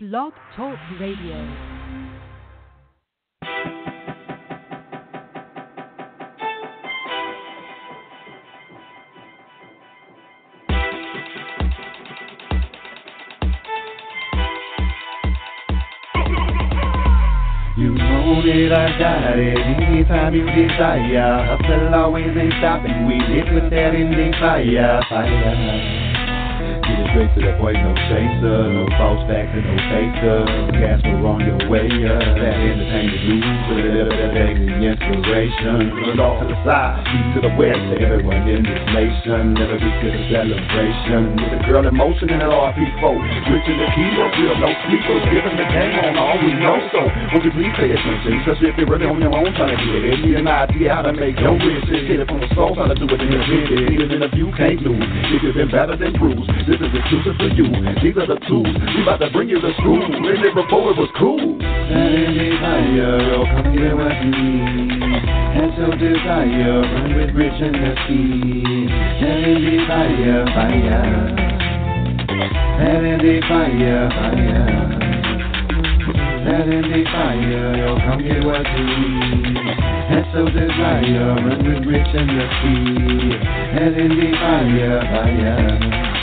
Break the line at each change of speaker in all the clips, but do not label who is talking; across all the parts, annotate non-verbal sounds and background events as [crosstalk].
Blog Talk Radio.
It, I got it. Anytime you desire. Hustle always ain't stopping. We live with that in the fire. Fire. Get straight to the point, no chaser, no false facts and no faker. Cast we're on your way, uh, that entertainment news, a bit daily inspiration. It off to the side, east to the west, to everyone in this nation. Never be to the celebration. With a girl in motion and an RP4. Switching the keyboard, real no sleepers, giving the game on all we know. So, won't you please pay attention? Cause if you're really on your own trying to get it, need an idea how to make your riches. Hit it from the soul, how to do it in the video. Need an interview, can't lose. If you've been better than bruised, this is exclusive for you. These are the tools. We about to bring you the school. When it before it was cool. Is desire, oh, come get you need. That's your desire, run with rich and the is desire, fire. Is the fire, fire. The fire, yo, come get you need. That's your desire, run with rich and the is the fire, fire.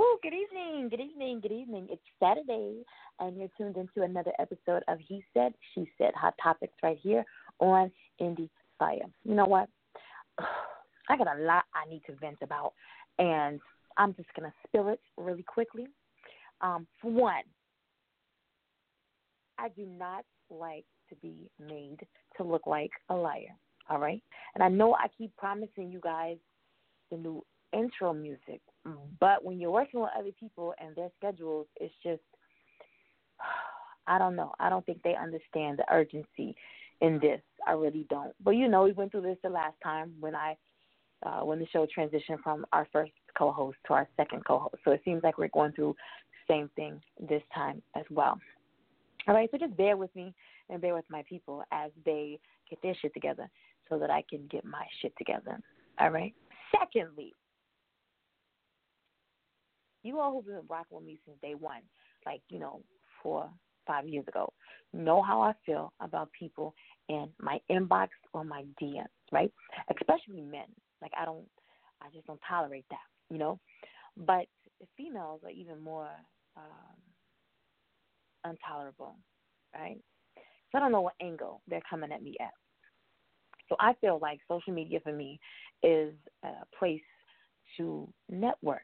Ooh, good evening, good evening, good evening. It's Saturday, and you're tuned into another episode of He Said, She Said, Hot Topics right here on Indie Fire. You know what? [sighs] I got a lot I need to vent about, and I'm just going to spill it really quickly. Um, for one, I do not like to be made to look like a liar, all right? And I know I keep promising you guys the new intro music, but when you're working with other people and their schedules, it's just, [sighs] I don't know. I don't think they understand the urgency in this. I really don't. But you know, we went through this the last time when I, uh, when the show transitioned from our first co-host to our second co-host. So it seems like we're going through the same thing this time as well. All right, so just bear with me and bear with my people as they get their shit together so that I can get my shit together. All right. Secondly, you all who've been rocking with me since day one, like, you know, four, five years ago, know how I feel about people in my inbox or my DMs, right? Especially men. Like, I don't, I just don't tolerate that, you know? But females are even more um, intolerable, right? So I don't know what angle they're coming at me at. So I feel like social media for me is a place to network,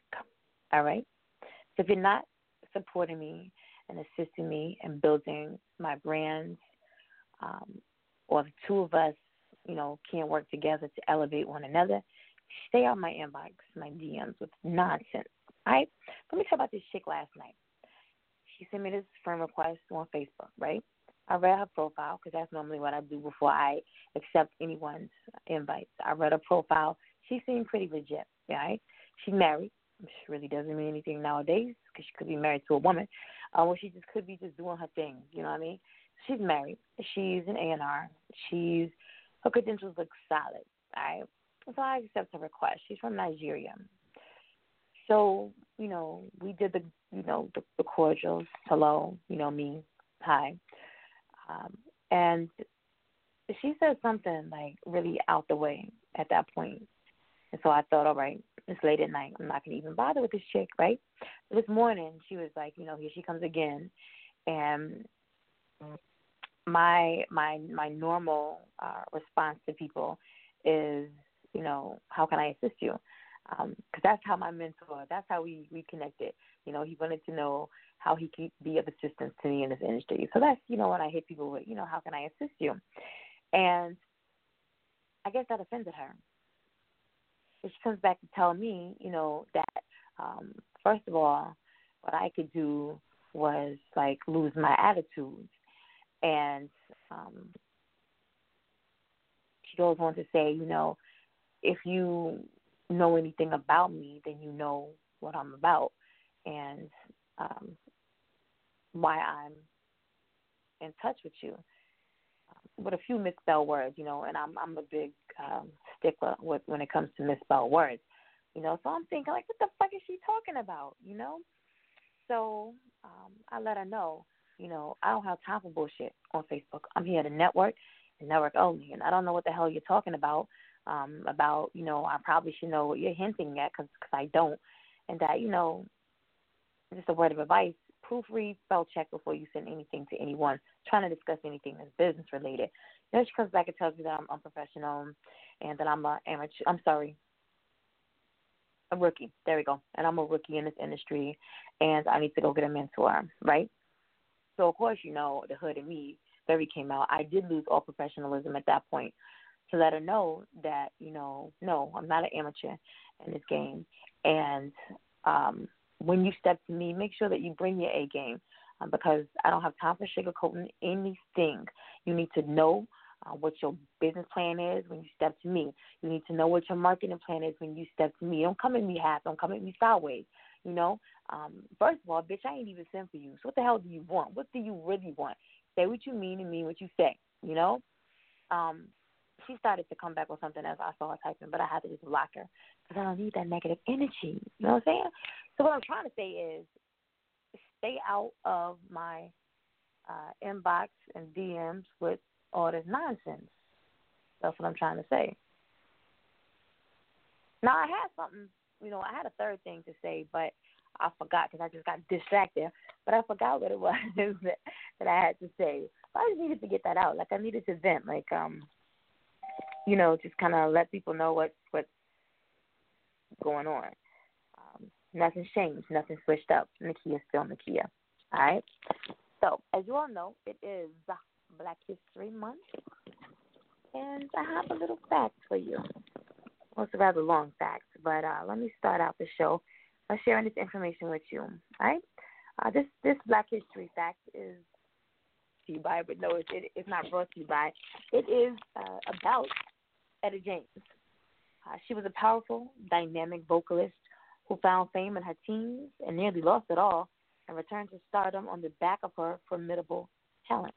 all right? So if you're not supporting me and assisting me in building my brands, um, or the two of us, you know, can't work together to elevate one another, stay out my inbox, my DMs with nonsense. All right? Let me talk about this chick last night. She sent me this friend request on Facebook, right? I read her profile because that's normally what I do before I accept anyone's invites. I read her profile. She seemed pretty legit, right? She's married, which really doesn't mean anything nowadays because she could be married to a woman, uh, or she just could be just doing her thing. You know what I mean? She's married. She's an A and R. She's her credentials look solid. Right? So I accept her request. She's from Nigeria. So you know, we did the you know the, the cordials. Hello, you know me. Hi. Um, and she said something like really out the way at that point. And so I thought, all right, it's late at night. I'm not to even bother with this chick, right? This morning, she was like, you know, here she comes again. And my my my normal uh, response to people is, you know, how can I assist you? Because um, that's how my mentor, that's how we we connected. You know, he wanted to know how he could be of assistance to me in this industry. So that's you know when I hit people with. You know, how can I assist you? And I guess that offended her. She comes back to tell me, you know, that um, first of all, what I could do was like lose my attitude, and um, she goes on to say, you know, if you know anything about me, then you know what I'm about, and um, why I'm in touch with you. with a few misspelled words, you know, and I'm I'm a big um, stickler with when it comes to misspelled words, you know. So I'm thinking like, what the fuck is she talking about, you know? So um, I let her know, you know, I don't have time for bullshit on Facebook. I'm here to network and network only, and I don't know what the hell you're talking about. Um, about you know, I probably should know what you're hinting at because cause I don't, and that you know, just a word of advice: proofread, spell check before you send anything to anyone trying to discuss anything that's business related. Then she comes back and tells me that I'm unprofessional and that I'm a amateur. I'm sorry, a rookie. There we go. And I'm a rookie in this industry, and I need to go get a mentor, right? So of course, you know, the hood in me, very came out. I did lose all professionalism at that point to let her know that you know, no, I'm not an amateur in this game, and um, when you step to me, make sure that you bring your A game um, because I don't have time for sugarcoating anything. You need to know uh, what your business plan is when you step to me. You need to know what your marketing plan is when you step to me. Don't come at me half. Don't come at me sideways. You know, um, first of all, bitch, I ain't even sent for you. So what the hell do you want? What do you really want? Say what you mean and mean what you say. You know. Um, she started to come back with something as I saw her typing, but I had to just block her because I don't need that negative energy. You know what I'm saying? So what I'm trying to say is, stay out of my uh, inbox and DMs with all this nonsense. That's what I'm trying to say. Now I had something, you know, I had a third thing to say, but I forgot because I just got distracted. But I forgot what it [laughs] was that, that I had to say. But I just needed to get that out. Like I needed to vent. Like um, you know, just kind of let people know what what's going on. Um, nothing's changed. Nothing switched up. Nakia still Nakia. All right. So as you all know, it is Black History Month, and I have a little fact for you. Well, it's a rather long fact, but uh, let me start out the show by sharing this information with you. All right. Uh, this this Black History fact is to you by, but no, it, it's not brought to you by. It is uh, about Etta James. Uh, she was a powerful, dynamic vocalist who found fame in her teens and nearly lost it all and returned to stardom on the back of her formidable talent.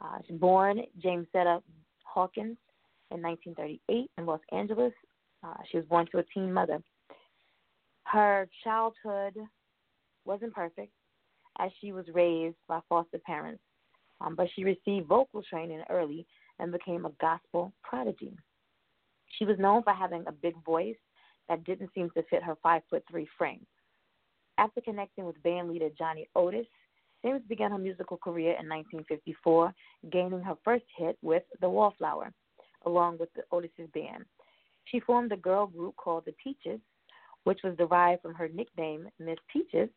Uh, she was born Jamesetta Hawkins in 1938 in Los Angeles. Uh, she was born to a teen mother. Her childhood wasn't perfect as she was raised by foster parents, um, but she received vocal training early and became a gospel prodigy. She was known for having a big voice that didn't seem to fit her five foot three frame. After connecting with band leader Johnny Otis, James began her musical career in 1954, gaining her first hit with The Wallflower, along with the Otis's band. She formed a girl group called the Peaches, which was derived from her nickname Miss Peaches,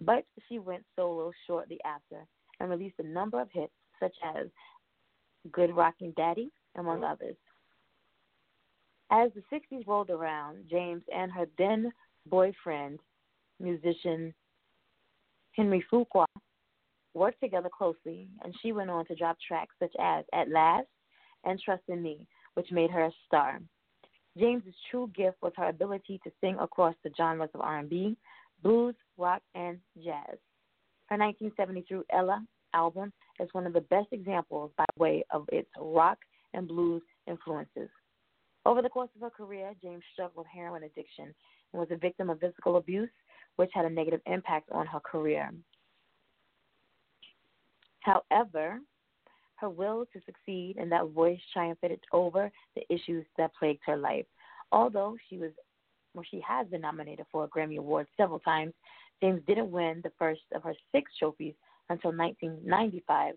but she went solo shortly after and released a number of hits such as Good Rockin' Daddy, among mm-hmm. others. As the 60s rolled around, James and her then boyfriend, musician Henry Fuqua, worked together closely, and she went on to drop tracks such as At Last and Trust in Me, which made her a star. James's true gift was her ability to sing across the genres of R&B, blues, rock, and jazz. Her 1973 Ella album is one of the best examples by way of its rock and blues influences. Over the course of her career, James struggled with heroin addiction and was a victim of physical abuse, which had a negative impact on her career. However, her will to succeed and that voice triumphed over the issues that plagued her life. Although she was well, she has been nominated for a Grammy Award several times, James didn't win the first of her six trophies until 1995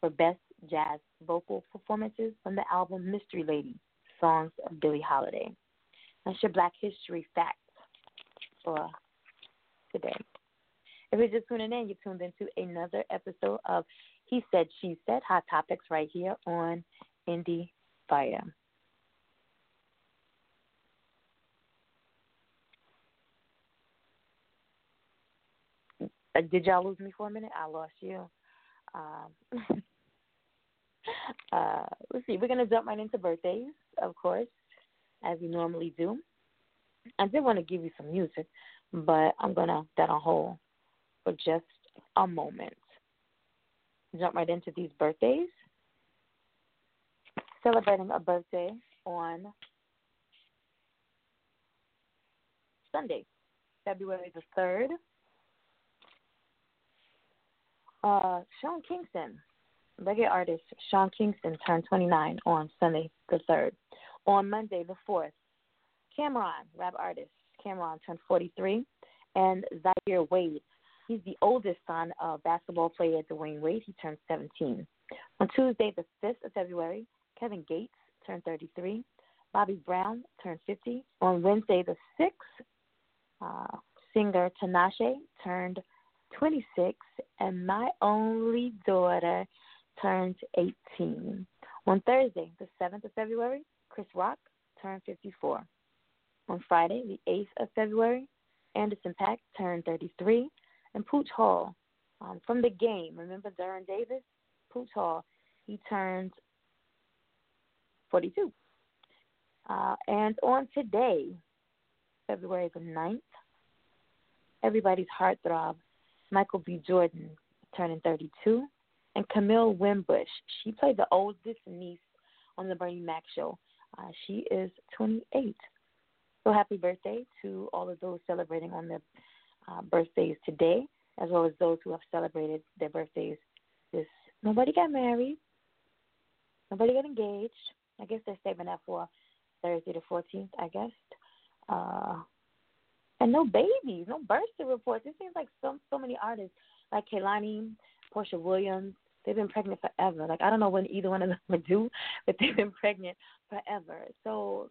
for Best Jazz Vocal Performances from the album Mystery Lady Songs of Billie Holiday. That's your Black History fact for today. If you're just tuning in, you tuned into another episode of He Said, She Said Hot Topics right here on Indie Fire. Uh, did y'all lose me for a minute? I lost you. Um, [laughs] uh, let's see. We're gonna jump right into birthdays, of course, as we normally do. I did want to give you some music, but I'm gonna that on hold for just a moment. Jump right into these birthdays. celebrating a birthday on Sunday, February the 3rd. Uh, Sean Kingston, reggae artist Sean Kingston, turned 29 on Sunday the 3rd. On Monday the 4th, Cam'ron, rap artist Cam'ron turned 43. And Zaire Wade, he's the oldest son of basketball player Dwyane Wade. He turned 17. On Tuesday the 5th of February, Kevin Gates turned 33. Bobby Brown turned 50. On Wednesday the 6th, uh, singer Tinashe turned 26, and my only daughter turned 18. On Thursday, the 7th of February, Chris Rock turned 54. On Friday, the 8th of February, Anderson .Paak turned 33. And Pooch Hall um, from the game, remember Derwin Davis? Pooch Hall, he turned 42. Uh, and on today, February the 9th, everybody's heartthrob, Michael B. Jordan, turning 32, and Camille Winbush. She played the oldest niece on the Bernie Mac show. Uh, she is 28. So happy birthday to all of those celebrating on their uh, birthdays today, as well as those who have celebrated their birthdays this. Nobody got married. Nobody got engaged. I guess they're saving that for Thursday the 14th, I guess. Uh, and no babies, no birthday reports. It seems like so so many artists, like Kehlani, Porsha Williams, they've been pregnant forever. Like I don't know when either one of them would do, but they've been pregnant forever. So,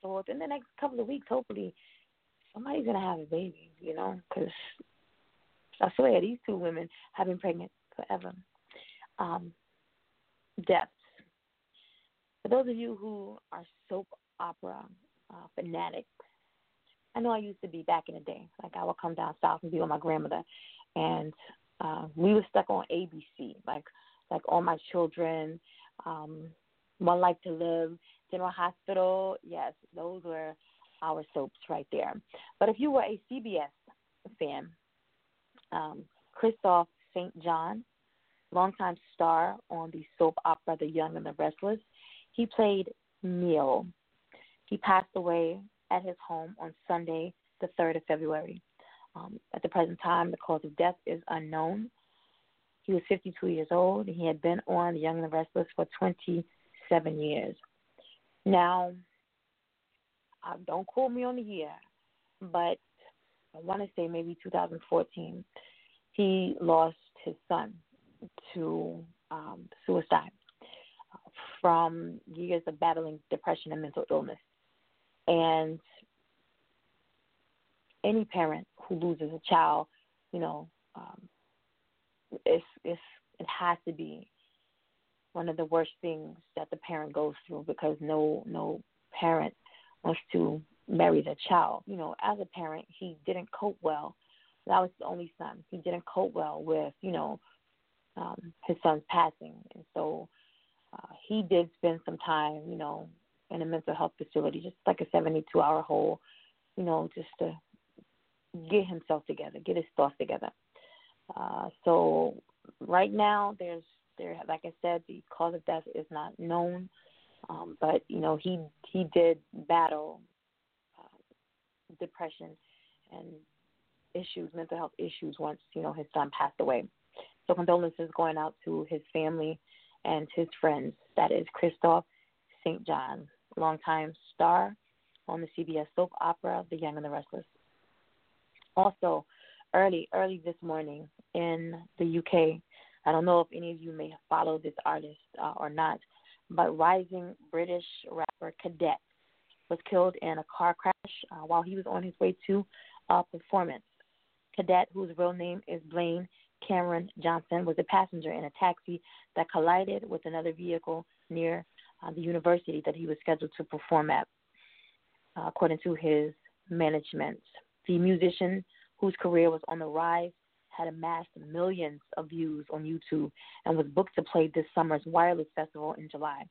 so within the next couple of weeks, hopefully, somebody's gonna have a baby. You know, because I swear these two women have been pregnant forever. Um, deaths. For those of you who are soap opera uh, fanatics, I know I used to be back in the day. Like I would come down south and be with my grandmother, and uh, we were stuck on ABC, like like All My Children, um, One Life to Live, General Hospital. Yes, those were our soaps right there. But if you were a CBS fan, um, Kristoff St. John, longtime star on the soap opera The Young and the Restless, he played Neil. He passed away at his home on Sunday, the 3rd of February. Um, at the present time, the cause of death is unknown. He was 52 years old. He had been on The Young and the Restless for 27 years. Now, uh, don't quote me on the year, but I want to say maybe 2014, he lost his son to um, suicide from years of battling depression and mental illness. And any parent who loses a child, you know, um, it's, it's, it has to be one of the worst things that the parent goes through because no no parent wants to marry their child. You know, as a parent, he didn't cope well. That was the only son. He didn't cope well with you know um, his son's passing, and so uh, he did spend some time, you know, in a mental health facility, just like a 72 hour hold, you know, just to get himself together, get his thoughts together. Uh, so right now, there's there, like I said, the cause of death is not known, um, but you know he he did battle uh, depression and issues, mental health issues once you know his son passed away. So condolences going out to his family and his friends. That is Kristoff St. John longtime star on the CBS soap opera The Young and the Restless. Also, early, early this morning in the UK, I don't know if any of you may have followed this artist uh, or not, but rising British rapper Cadet was killed in a car crash uh, while he was on his way to a performance. Cadet, whose real name is Blaine Cameron Johnson, was a passenger in a taxi that collided with another vehicle near uh, the university that he was scheduled to perform at, uh, according to his management. The musician, whose career was on the rise, had amassed millions of views on YouTube and was booked to play this summer's Wireless Festival in July.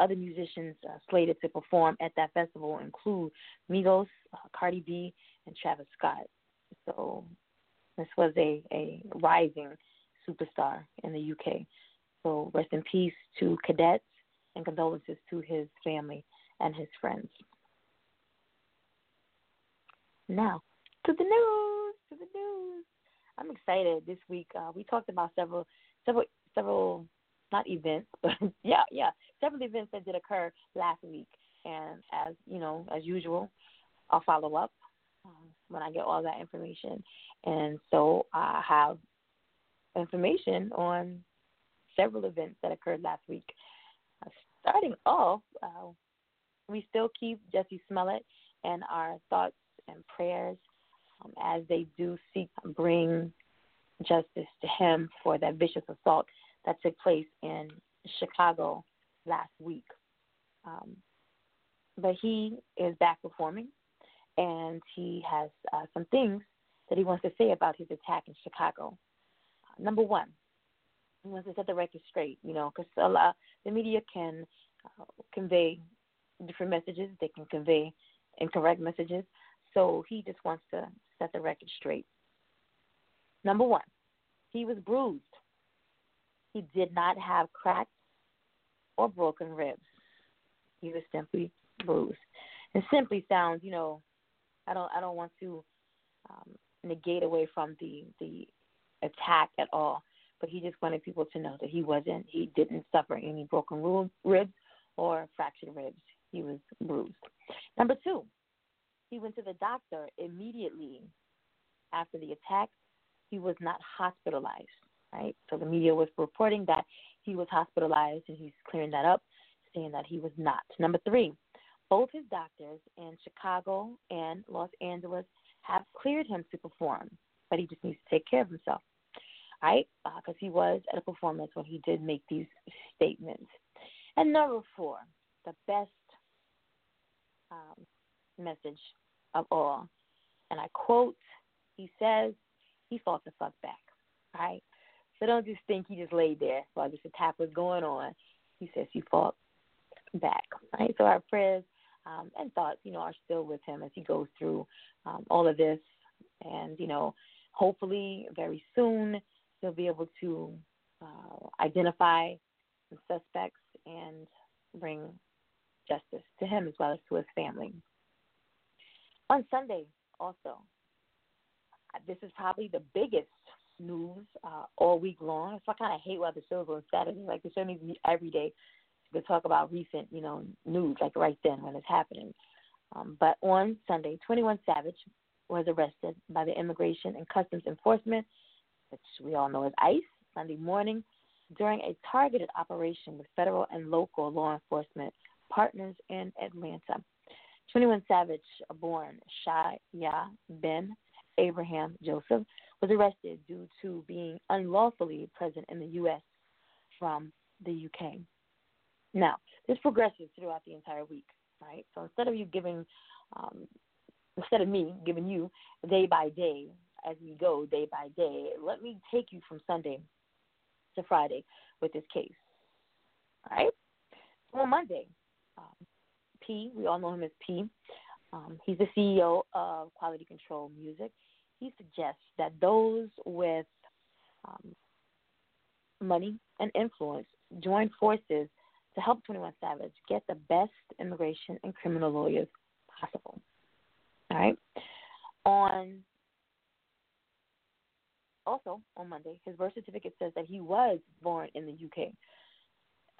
Other musicians uh, slated to perform at that festival include Migos, uh, Cardi B, and Travis Scott. So this was a, a rising superstar in the UK. So rest in peace to cadets and condolences to his family and his friends. Now, to the news, to the news. I'm excited this week. Uh, we talked about several, several, several, not events, [laughs] but yeah, yeah, several events that did occur last week. And as you know, as usual, I'll follow up um, when I get all that information. And so I have information on several events that occurred last week. Starting off, uh, we still keep Jussie Smollett and our thoughts and prayers um, as they do seek bring justice to him for that vicious assault that took place in Chicago last week. Um, but he is back performing, and he has uh, some things that he wants to say about his attack in Chicago. Uh, number one, wants to set the record straight, you know, because a lot the media can uh, convey different messages. They can convey incorrect messages. So he just wants to set the record straight. Number one, he was bruised. He did not have cracked or broken ribs. He was simply bruised. And simply sounds, you know, I don't I don't want to um, negate away from the the attack at all, but he just wanted people to know that he wasn't he didn't suffer any broken ribs or fractured ribs. He was bruised. Number two, he went to the doctor immediately after the attack. He was not hospitalized, right? So the media was reporting that he was hospitalized, and he's clearing that up, saying that he was not. Number three, both his doctors in Chicago and Los Angeles have cleared him to perform, but he just needs to take care of himself, right? Because uh, he was at a performance when he did make these statements. And number four, the best um, message of all. And I quote, he says, he fought the fuck back, right? So don't just think he just laid there while this attack was going on. He says he fought back, right? So our prayers um, and thoughts, you know, are still with him as he goes through um, all of this. And, you know, hopefully very soon he'll be able to uh, identify some suspects and bring justice to him as well as to his family. On Sunday, also, this is probably the biggest news uh, all week long. So I kind of hate why the show show's on Saturday. Like the show needs to be every day to talk about recent, you know, news, like right then when it's happening. Um, but on Sunday, 21 Savage was arrested by the Immigration and Customs Enforcement, which we all know as ICE, Sunday morning during a targeted operation with federal and local law enforcement partners in Atlanta. 21 Savage, born Shaya Ben Abraham Joseph, was arrested due to being unlawfully present in the U.S. from the UK. Now, this progresses throughout the entire week, right? So instead of you giving, um, instead of me giving you day by day as we go day by day, let me take you from Sunday to Friday with this case. All right? On Monday, um, P, we all know him as P. Um, he's the CEO of Quality Control Music. He suggests that those with um, money and influence join forces to help 21 Savage get the best immigration and criminal lawyers possible. All right. On also on Monday, his birth certificate says that he was born in the UK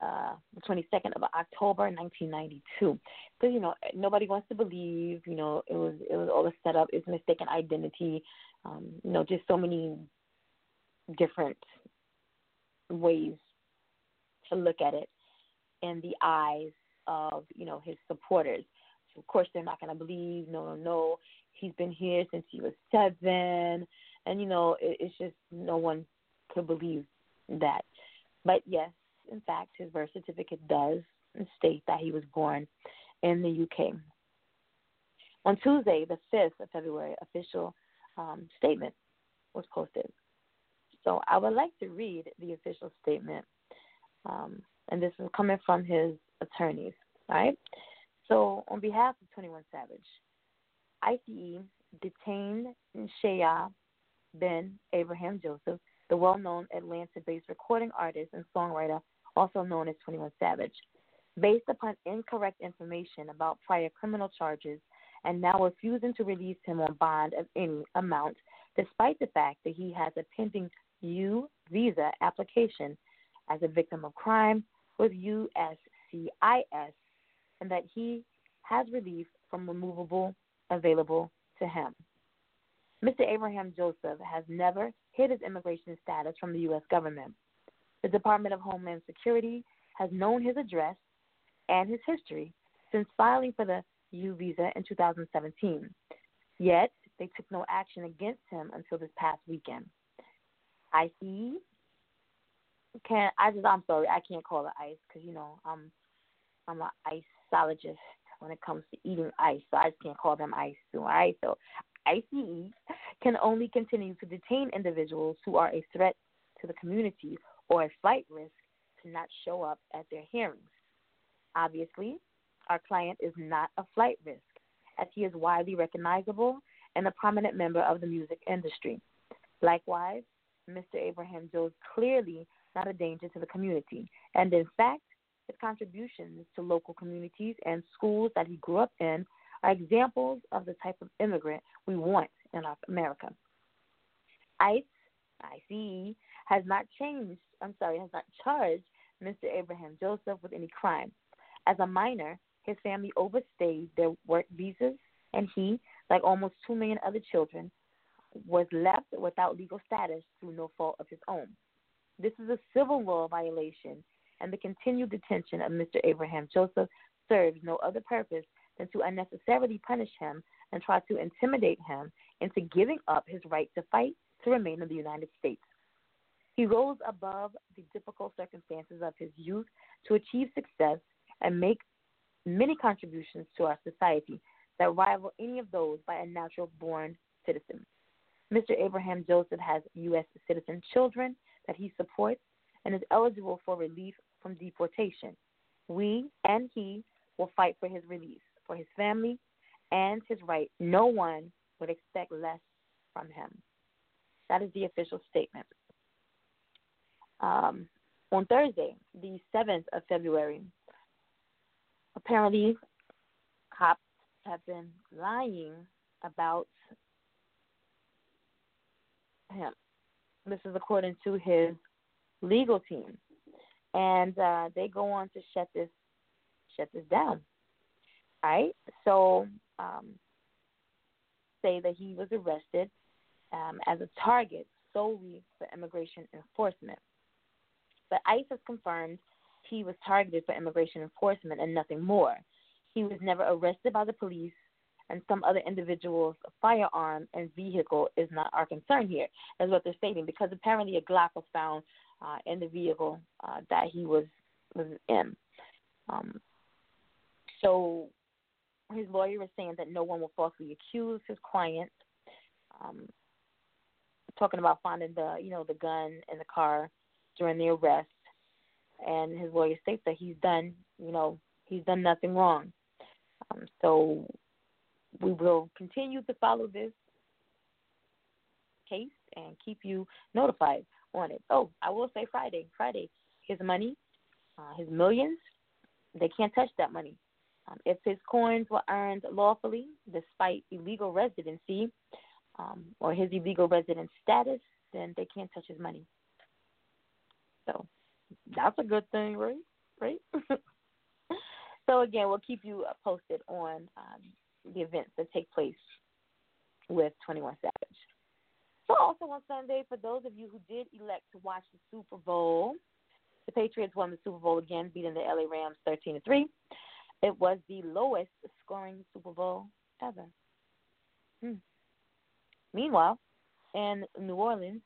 uh, the 22nd of October 1992. Because you know nobody wants to believe. You know it was it was all a setup. It's mistaken identity. Um, you know just so many different ways to look at it in the eyes of you know his supporters. So of course they're not going to believe. No, no, no. He's been here since he was seven, and you know it, it's just no one could believe that. But yes, in fact, his birth certificate does state that he was born in the UK. On Tuesday, the 5th of February, official um, statement was posted. So I would like to read the official statement, um, and this is coming from his attorneys. Right. So, on behalf of 21 Savage, ICE detained Shaya Ben Abraham Joseph, the well known Atlanta based recording artist and songwriter also known as 21 Savage. based upon incorrect information about prior criminal charges and now refusing to release him on bond of any amount, despite the fact that he has a pending U visa application as a victim of crime with USCIS and that he has relief from removable available to him. Mr. Abraham Joseph has never hid his immigration status from the U.S. government. The Department of Homeland Security has known his address and his history since filing for the U visa in 2017. Yet, they took no action against him until this past weekend. I see. Can I just? I'm sorry, I can't call it ice because you know I'm I'm an iceologist when it comes to eating ice, so I just can't call them ice. All right, so ICE can only continue to detain individuals who are a threat to the community or a flight risk to not show up at their hearings. Obviously, our client is not a flight risk, as he is widely recognizable and a prominent member of the music industry. Likewise, Mr. Abraham Joe is clearly not a danger to the community, and in fact, his contributions to local communities and schools that he grew up in are examples of the type of immigrant we want in America. ICE, ICE, has not changed, I'm sorry, has not charged Mr. Abraham Joseph with any crime. As a minor, his family overstayed their work visas, and he, like almost 2 million other children, was left without legal status through no fault of his own. This is a civil law violation, and the continued detention of Mr. Abraham Joseph serves no other purpose than to unnecessarily punish him and try to intimidate him into giving up his right to fight to remain in the United States. He rose above the difficult circumstances of his youth to achieve success and make many contributions to our society that rival any of those by a natural born citizen. Mr. Abraham Joseph has U.S. citizen children that he supports and is eligible for relief from deportation. We and he will fight for his release, for his family, and his right. No one would expect less from him. That is the official statement. Um, on Thursday, the 7th of February, apparently cops have been lying about him. This is according to his legal team, and uh, they go on to shut this shut this down. Right, so um, say that he was arrested um, as a target solely for immigration enforcement. But ICE has confirmed he was targeted for immigration enforcement and nothing more. He was never arrested by the police, and some other individual's firearm and vehicle is not our concern here, is what they're stating, because apparently a Glock was found uh, in the vehicle uh, that he was was in. Um, so his lawyer is saying that no one will falsely accuse his client. Um, talking about finding the you know the gun in the car during the arrest, and his lawyer states that he's done you know he's done nothing wrong. Um, so we will continue to follow this case and keep you notified on it. Oh, I will say Friday. Friday, his money, uh, his millions, they can't touch that money. Um, if his coins were earned lawfully, despite illegal residency um, or his illegal resident status, then they can't touch his money. So that's a good thing, right? Right. [laughs] so again, we'll keep you posted on um, the events that take place with Twenty One Savage. So also on Sunday, for those of you who did elect to watch the Super Bowl, the Patriots won the Super Bowl again, beating the LA Rams thirteen to three. It was the lowest scoring Super Bowl ever. Hmm. Meanwhile, in New Orleans,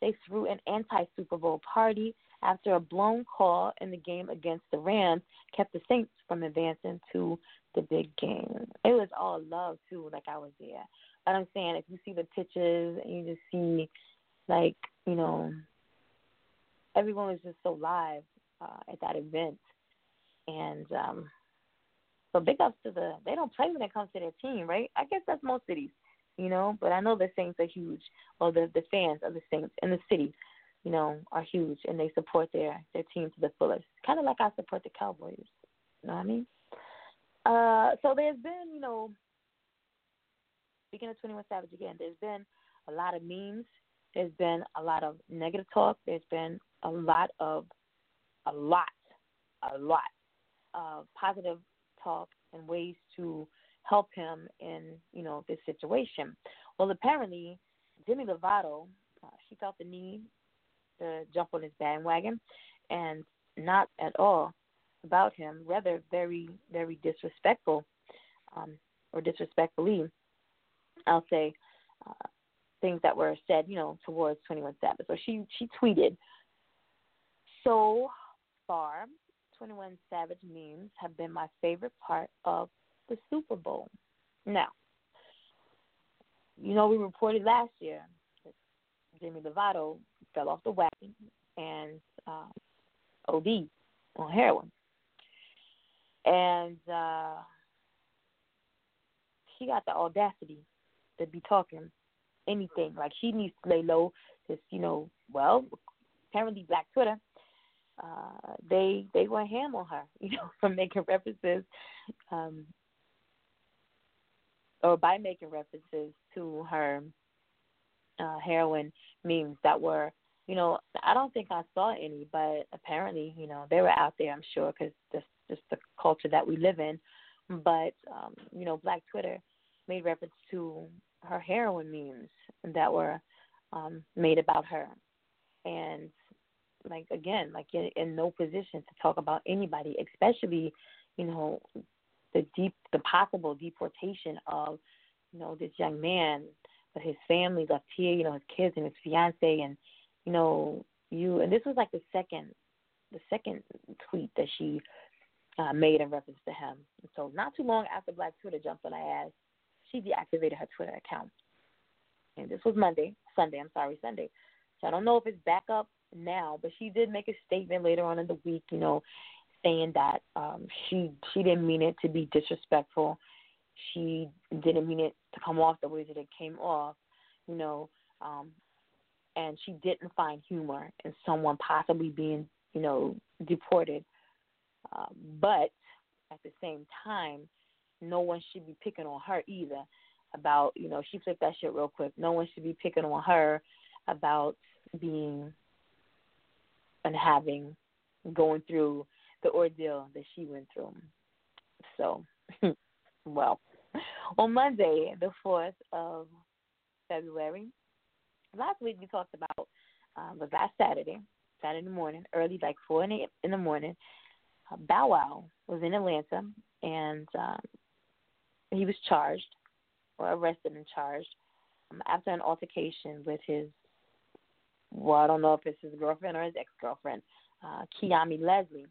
they threw an anti Super Bowl party after a blown call in the game against the Rams kept the Saints from advancing to the big game. It was all love too, like I was there. But I'm saying if you see the pictures and you just see like, you know, everyone was just so live uh, at that event. And um so big ups to the they don't play when it comes to their team, right? I guess that's most cities, you know, but I know the Saints are huge. Well the the fans of the Saints in the city you know, are huge and they support their their team to the fullest. Kind of like I support the Cowboys. You know what I mean? Uh, so there's been, you know, speaking of 21 Savage again, there's been a lot of memes. There's been a lot of negative talk. There's been a lot of, a lot, a lot of positive talk and ways to help him in, you know, this situation. Well, apparently, Demi Lovato, uh, she felt the need to jump on his bandwagon, and not at all about him, rather very, very disrespectful, um, or disrespectfully, I'll say, uh, things that were said, you know, towards 21 Savage. So she she tweeted, so far, 21 Savage memes have been my favorite part of the Super Bowl. Now, you know, we reported last year that Demi Lovato fell off the wagon and uh, OD on heroin. And uh, she got the audacity to be talking anything. Like she needs to lay low. Just you know, well, apparently Black Twitter, uh, they they went ham on her. [laughs] You know, for making references, um, or by making references to her uh, heroin memes that were, you know, I don't think I saw any, but apparently, you know, they were out there. I'm sure because that's just the culture that we live in. But um, you know, Black Twitter made reference to her heroin memes that were um, made about her, and like again, like in, in no position to talk about anybody, especially you know the deep, the possible deportation of you know this young man, but his family left here, you know his kids and his fiance, and you know you, and this was like the second, the second tweet that she uh, made in reference to him. And so not too long after Black Twitter jumped on her ass, she deactivated her Twitter account. And this was Monday, Sunday, I'm sorry, Sunday. So I don't know if it's back up now, but she did make a statement later on in the week, you know, saying that um she she didn't mean it to be disrespectful. She didn't mean it to come off the way that it came off, you know, um and she didn't find humor in someone possibly being, you know, deported. Um, but at the same time, no one should be picking on her either about, you know, she flipped that shit real quick. No one should be picking on her about being and having going through the ordeal that she went through. So, [laughs] well, on Monday, the 4th of February, last week we talked about, um, was last Saturday, Saturday morning, early, like 4 in the morning, uh, Bow Wow was in Atlanta and um, he was charged or arrested and charged um, after an altercation with his, well, I don't know if it's his girlfriend or his ex girlfriend, uh, Kiyomi Leslie.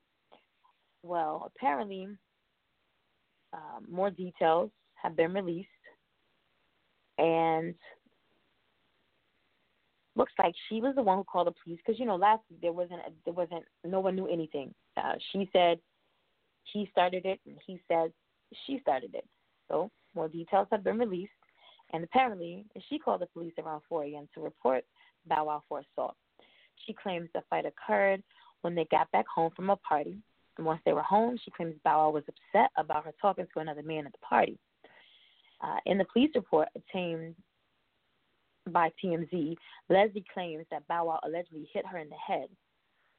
Well, apparently, um, more details have been released, and looks like she was the one who called the police because you know last week there wasn't there wasn't no one knew anything. Uh, she said he started it, and he said she started it. So more details have been released, and apparently she called the police around 4 a.m. to report Bow Wow for assault. She claims the fight occurred when they got back home from a party. And once they were home, she claims Bow Wow was upset about her talking to another man at the party. Uh, in the police report obtained by TMZ, Leslie claims that Bow Wow allegedly hit her in the head,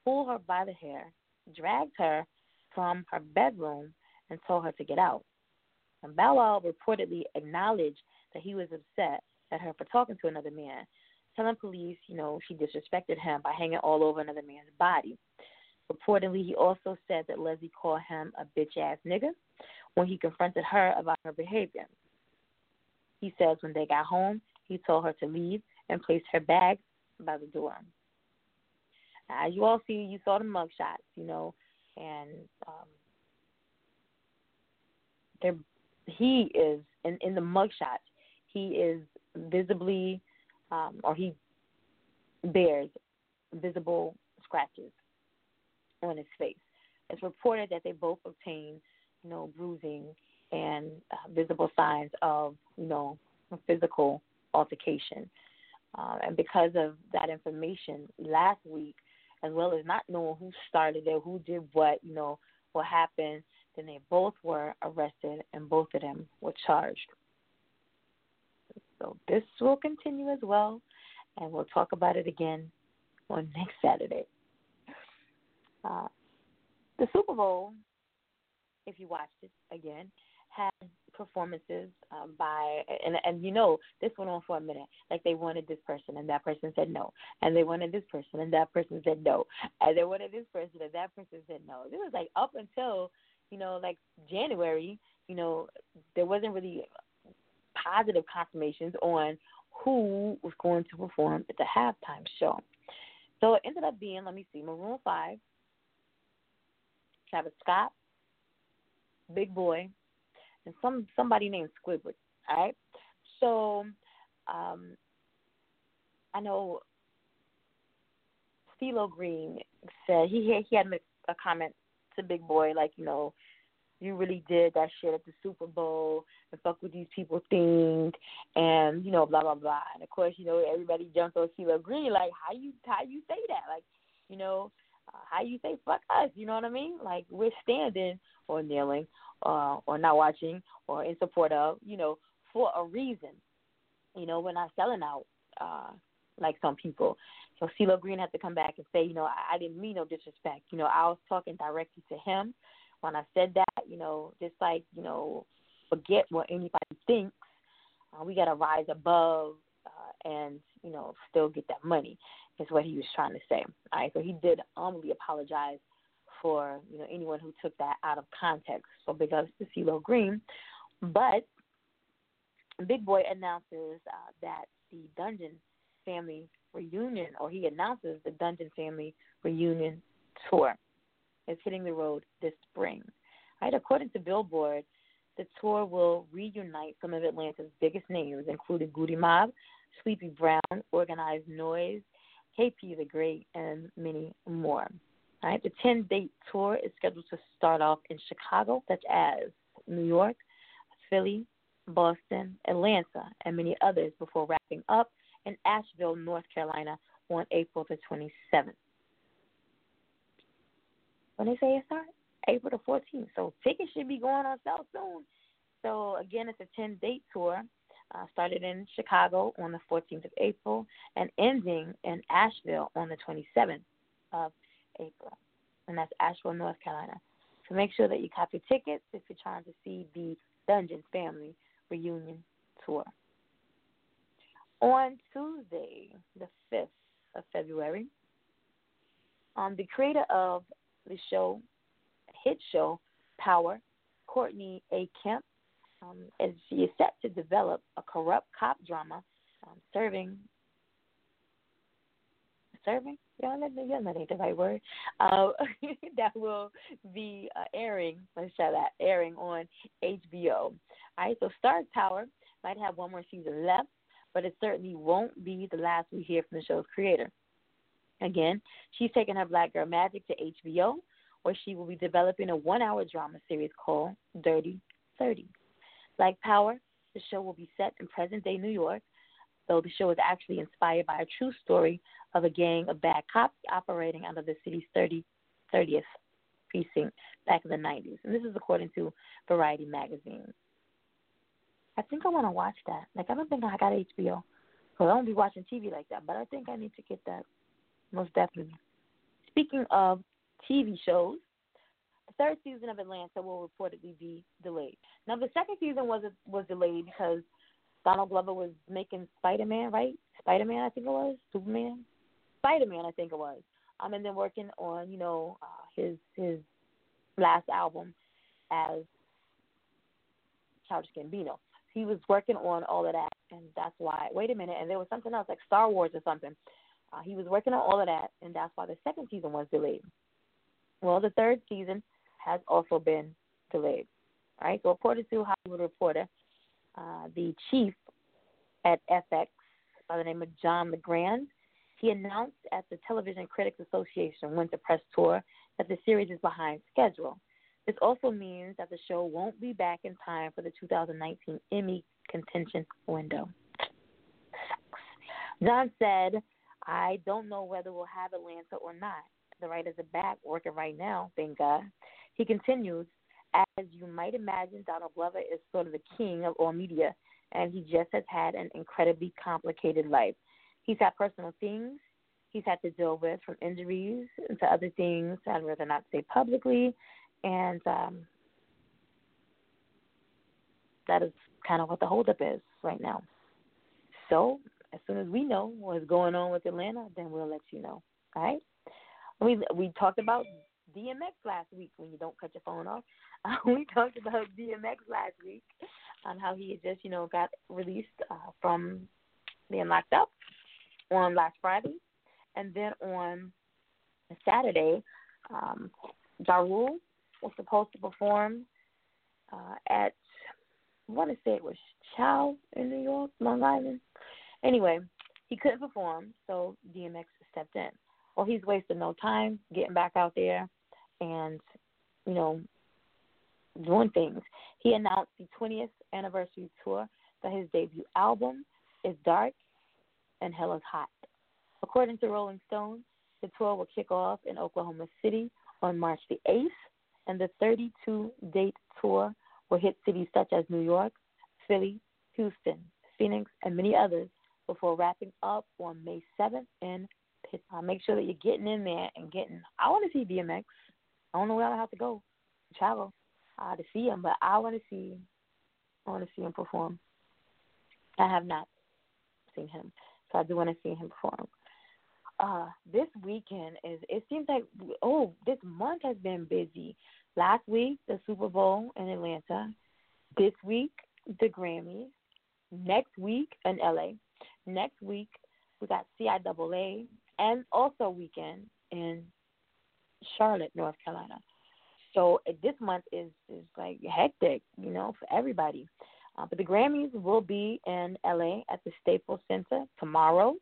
pulled her by the hair, dragged her from her bedroom, and told her to get out. And Bow Wow reportedly acknowledged that he was upset at her for talking to another man, telling police, you know, she disrespected him by hanging all over another man's body. Reportedly, he also said that Leslie called him a bitch ass nigga when he confronted her about her behavior. He says when they got home, he told her to leave and placed her bag by the door. As you all see, you saw the mug shots, you know, and um, they're he is in in the mugshots. He is visibly, um, or he bears visible scratches on his face. It's reported that they both obtained, you know, bruising and uh, visible signs of, you know, physical altercation. Uh, and because of that information, last week, as well as not knowing who started it, who did what, you know, what happened, Then they both were arrested, and both of them were charged. So this will continue as well, and we'll talk about it again on next Saturday. Uh, the Super Bowl, if you watched it again, had performances um, by and and you know this went on for a minute. Like they wanted this person and that person said no, and they wanted this person and that person said no, and they wanted this person and that person said no. This was like up until you know like January. You know there wasn't really positive confirmations on who was going to perform at the halftime show. So it ended up being, let me see, Maroon Five, Travis Scott, Big Boi, and some somebody named Squidward. All right. So um, I know CeeLo Green said he he had a comment to Big Boi like you know you really did that shit at the Super Bowl and fuck with these people think and you know blah blah blah. And of course you know everybody jumped on CeeLo Green like how you how you say that? Like you know uh, how you say fuck us? You know what I mean? Like we're standing or kneeling uh, or not watching or in support of you know for a reason. You know we're not selling out uh like some people. So CeeLo Green had to come back and say you know I, I didn't mean no disrespect. You know I was talking directly to him when I said that, you know, just like, you know, forget what anybody thinks. Uh, we got to rise above uh, and, you know, still get that money, is what he was trying to say. All right, so he did humbly apologize for, you know, anyone who took that out of context. So big ups to CeeLo Green. But Big Boi announces uh, that the Dungeon family reunion, or he announces the Dungeon family reunion tour is hitting the road this spring. Right, according to Billboard, the tour will reunite some of Atlanta's biggest names, including Goodie Mob, Sleepy Brown, Organized Noize, KP the Great, and many more. Right, the 10 date tour is scheduled to start off in Chicago, such as New York, Philly, Boston, Atlanta, and many others before wrapping up in Asheville, North Carolina on April the 27th when they say it starts? April the 14th. So tickets should be going on sale soon. So again, it's a 10 date tour. Uh, started in Chicago on the 14th of April and ending in Asheville on the 27th of April. And that's Asheville, North Carolina. So make sure that you copy tickets if you're trying to see the Dungeon Family reunion tour. On Tuesday, the 5th of February, um, the creator of the show, hit show, Power, Courtney A. Kemp, um, as she is set to develop a corrupt cop drama um, serving serving? That, yeah, that ain't the right word. Uh, [laughs] that will be uh, airing let's try that airing on HBO all right so Starz Power might have one more season left but it certainly won't be the last we hear from the show's creator. Again, she's taking her Black Girl Magic to HBO, where she will be developing a one hour drama series called Dirty 30. Like Power, the show will be set in present day New York, though the show is actually inspired by a true story of a gang of bad cops operating out of the city's 30, 30th precinct back in the 90s. And this is according to Variety magazine. I think I want to watch that. Like, I don't think I got HBO. Because I don't be watching TV like that, but I think I need to get that most definitely. Speaking of TV shows, the third season of Atlanta will reportedly be delayed. Now, the second season was was delayed because Donald Glover was making Spider Man, right? Spider Man, I think it was Superman, Spider Man, I think it was. Um, and then working on you know uh, his his last album as Childish Gambino. He was working on all of that, and that's why. Wait a minute, and there was something else like Star Wars or something. Uh, he was working on all of that, and that's why the second season was delayed. Well, the third season has also been delayed. Right, so according to Hollywood Reporter, uh, the chief at FX by the name of John LeGrand, he announced at the Television Critics Association Winter Press Tour that the series is behind schedule. This also means that the show won't be back in time for the 2019 Emmy contention window. John said I don't know whether we'll have Atlanta or not. The writers are back working right now, thank God. He continues, As you might imagine, Donald Glover is sort of the king of all media, and he just has had an incredibly complicated life. He's had personal things he's had to deal with from injuries to other things I'd rather not say publicly. And um, that is kind of what the holdup is right now. So as soon as we know what's going on with Atlanta, then we'll let you know. All right. We we talked about DMX last week when you don't cut your phone off. Uh, [laughs] we talked about DMX last week on how he had just you know got released uh, from being locked up on last Friday, and then on Saturday, um, Ja Rule was supposed to perform uh, at I want to say it was Chow in New York, Long Island. Anyway, he couldn't perform, so DMX stepped in. Well, he's wasting no time getting back out there and, you know, doing things. He announced the 20th anniversary tour that his debut album It's Dark and Hell is Hot. According to Rolling Stone, the tour will kick off in Oklahoma City on March the 8th, and the 32 date tour will hit cities such as New York, Philly, Houston, Phoenix, and many others before wrapping up on May 7th in Pittsburgh. Make sure that you're getting in there and getting. I want to see DMX. I don't know where I have to go, travel uh, to see him, but I want to see. I want to see him perform. I have not seen him, so I do want to see him perform. Uh, this weekend is. It seems like oh, this month has been busy. Last week, the Super Bowl in Atlanta. This week, the Grammys. Next week in LA. Next week, we got CIAA and also weekend in Charlotte, North Carolina. So this month is is like hectic, you know, for everybody. Uh, but the Grammys will be in LA at the Staples Center tomorrow.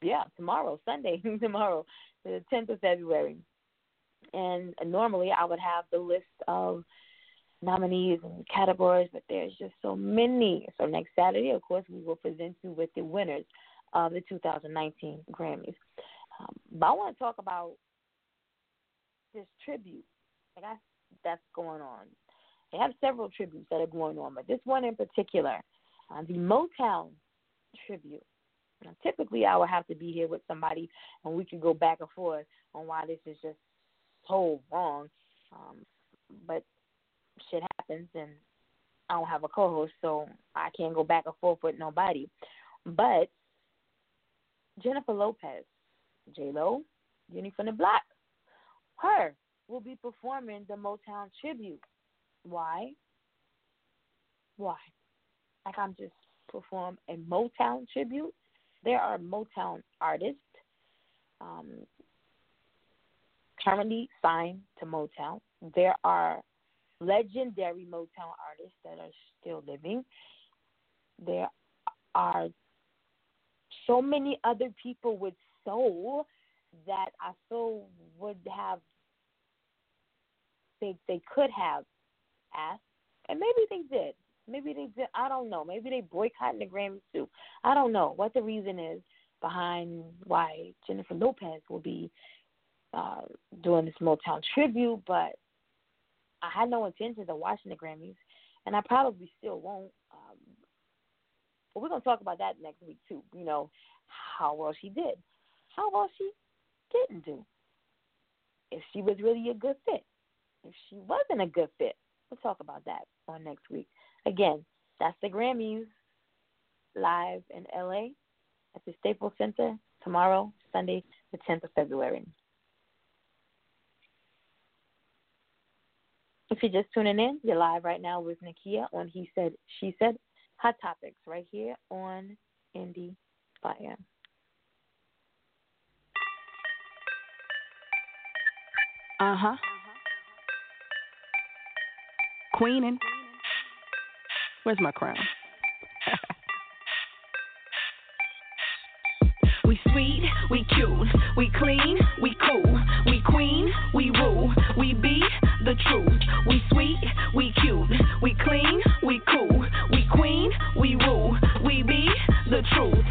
Yeah, tomorrow, Sunday, [laughs] tomorrow, the 10th of February. And normally I would have the list of nominees and categories, but there's just so many. So next Saturday, of course, we will present you with the winners of the 2019 Grammys. Um, but I want to talk about this tribute like that's going on. They have several tributes that are going on, but this one in particular, uh, the Motown tribute. Now, typically, I would have to be here with somebody, and we could go back and forth on why this is just so wrong. Um, but shit happens, and I don't have a co-host, so I can't go back and forth with nobody. But Jennifer Lopez, J Lo, Jenny from the Block, her will be performing the Motown tribute. Why? Why? Like I'm just perform a Motown tribute. There are Motown artists um, currently signed to Motown. There are legendary Motown artists that are still living. There are so many other people with soul that I feel would have they they could have asked, and maybe they did. Maybe they did. I don't know. Maybe they boycotted the Grammys too. I don't know what the reason is behind why Jennifer Lopez will be uh, doing this Motown tribute, but I had no intentions of watching the Grammys, and I probably still won't. Um, but we're gonna talk about that next week too. You know how well she did, how well she didn't do, if she was really a good fit, if she wasn't a good fit. We'll talk about that on next week. Again, that's the Grammys live in LA at the Staples Center tomorrow, Sunday, the 10th of February. If you're just tuning in, you're live right now with Nakia on He Said, She Said, Hot Topics right here on Indie Fire.
Uh huh. Queening. Where's my crown? [laughs] we sweet, we cute, we clean, we cool, we queen, we rule, we be the truth. We sweet, we cute, we clean, we cool, we queen, we rule, we be the truth.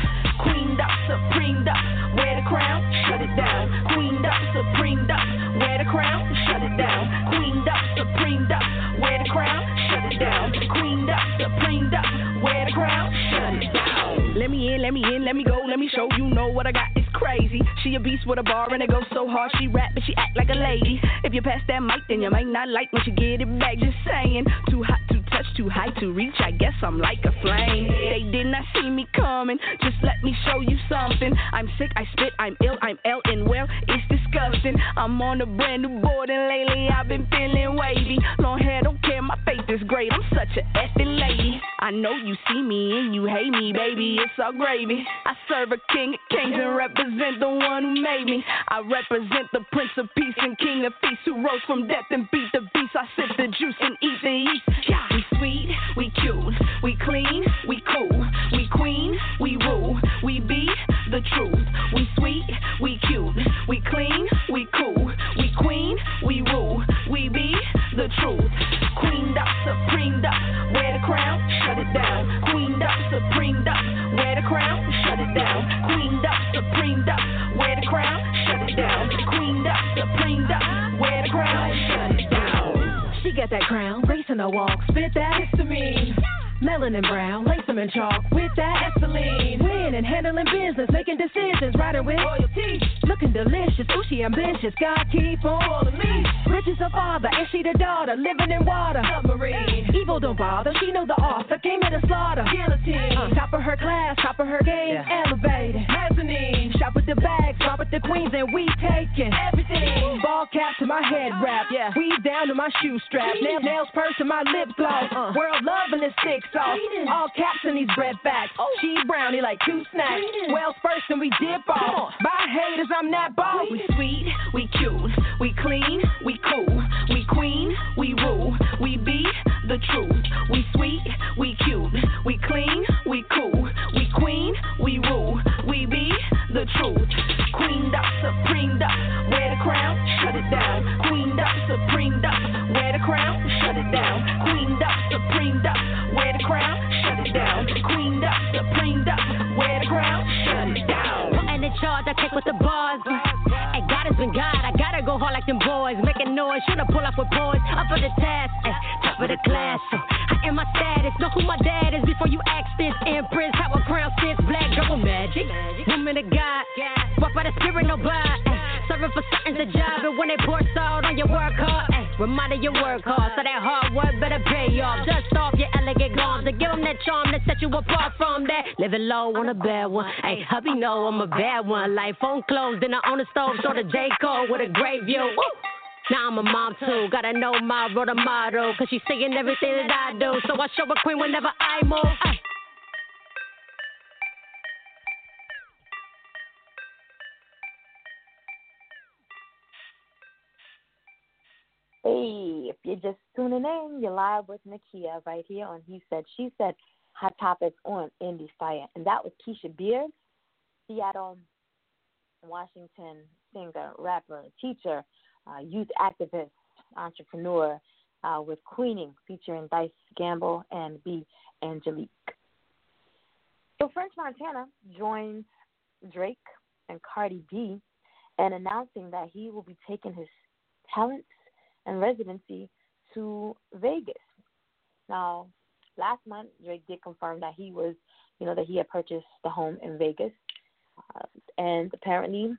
Queened up, supreme up, wear the crown, shut it down. Queened up, supreme up, wear the crown, shut it down. Queened up, supreme up. Wear the crown, shut it down. Queened up, supreme up. Wear the crown, shut it down. Let me in, let me in, let me go, let me show. You know what I got crazy. She a beast with a bar and it goes so hard. She rap but she act like a lady. If you pass that mic, then you might not like when she get it back. Just saying, too hot to touch, too high to reach. I guess I'm like a flame. They did not see me coming. Just let me show you something. I'm sick, I spit, I'm ill, I'm ill and well, it's I'm on a brand new board and lately I've been feeling wavy. Long hair, don't care, my faith is great. I'm such a effing lady. I know you see me and you hate me, baby. It's all gravy. I serve a king of kings and represent the one who made me. I represent the Prince of Peace and King of Feasts who rose from death and beat the beast. I sip the juice and eat the yeast. Yeah. We sweet, we cute, we clean, we cool, we queen, we rule, we be the truth. We clean, we cool, we queen, we rule, we be the truth. Queened up, supreme up, wear the crown, shut it down. Queened up, supreme up, wear the crown, shut it down. Queened up, supreme up, wear the crown, shut it down. Queened up, supreme up, wear the crown, shut it down.
She got that crown, racing the walk, spit that histamine. Melanin brown, lace them in chalk with that Esteline. Winning, handling business, making decisions, riding with royalty. Looking delicious, she ambitious. God keep on calling me. Riches her father, and she the daughter, living in water. Submarine. Evil don't bother, she know the author, came here to slaughter. Guillotine. Uh, top of her class, top of her game, elevated. Mezzanine. Shop with the with the queens, and we taking everything. Ball cap to my head wrap, yeah. Weave down to my shoe strap. Nail, nails, purse to my lip gloss. Uh, world loving this thick sauce. All caps in these bread backs. She brownie like two snacks. Wells first and we dip off. By haters, I'm that boss.
We sweet, we cute, we clean, we cool, we queen, we rule, we be the truth. We sweet, we cute, we clean, we cool, we queen, we rule, we be the truth. Queened up, supreme up, wear the crown, shut it down. Queened up, supreme up, wear the crown, shut it down. Queened up, supreme up, wear the crown, shut it down. Queened up, supreme up, wear the crown, shut it down.
Putting in charge, I take with the bars. Hey, God has been God, I gotta go hard like them boys. Making noise, shoulda pull up with boys. Up for the task, ay, eh, top of the class. So I am my status, know who my dad is before you ask this. Empress, how a crown sits, black girl oh, magic. Woman of God, walk by the spirit, no. Ay, serving for certain the job, and when they pour salt on your work hard, ay, reminder you work hard. So that hard work better pay off. Dust off your elegant garms to give them that charm that set you apart from that. Living low on a bad one. Hey, hubby, know I'm a bad one. Life on clothes, then I own a stove, so the decor with a great view. Woo! Now I'm a mom too, gotta know my role motto. Cause she's saying everything that I do. So I show a queen whenever I move. Ay.
Just tuning in, you're live with Nakia right here on He Said, She Said, Hot Topics on Indie Fire. And that was Keisha Beard, Seattle, Washington singer, rapper, teacher, uh, youth activist, entrepreneur uh, with Queening featuring Dice Gamble and B. Angelique. So French Montana joins Drake and Cardi B and announcing that he will be taking his talents and residency to Vegas. Now, last month Drake did confirm that he was, you know, that he had purchased the home in Vegas, uh, and apparently,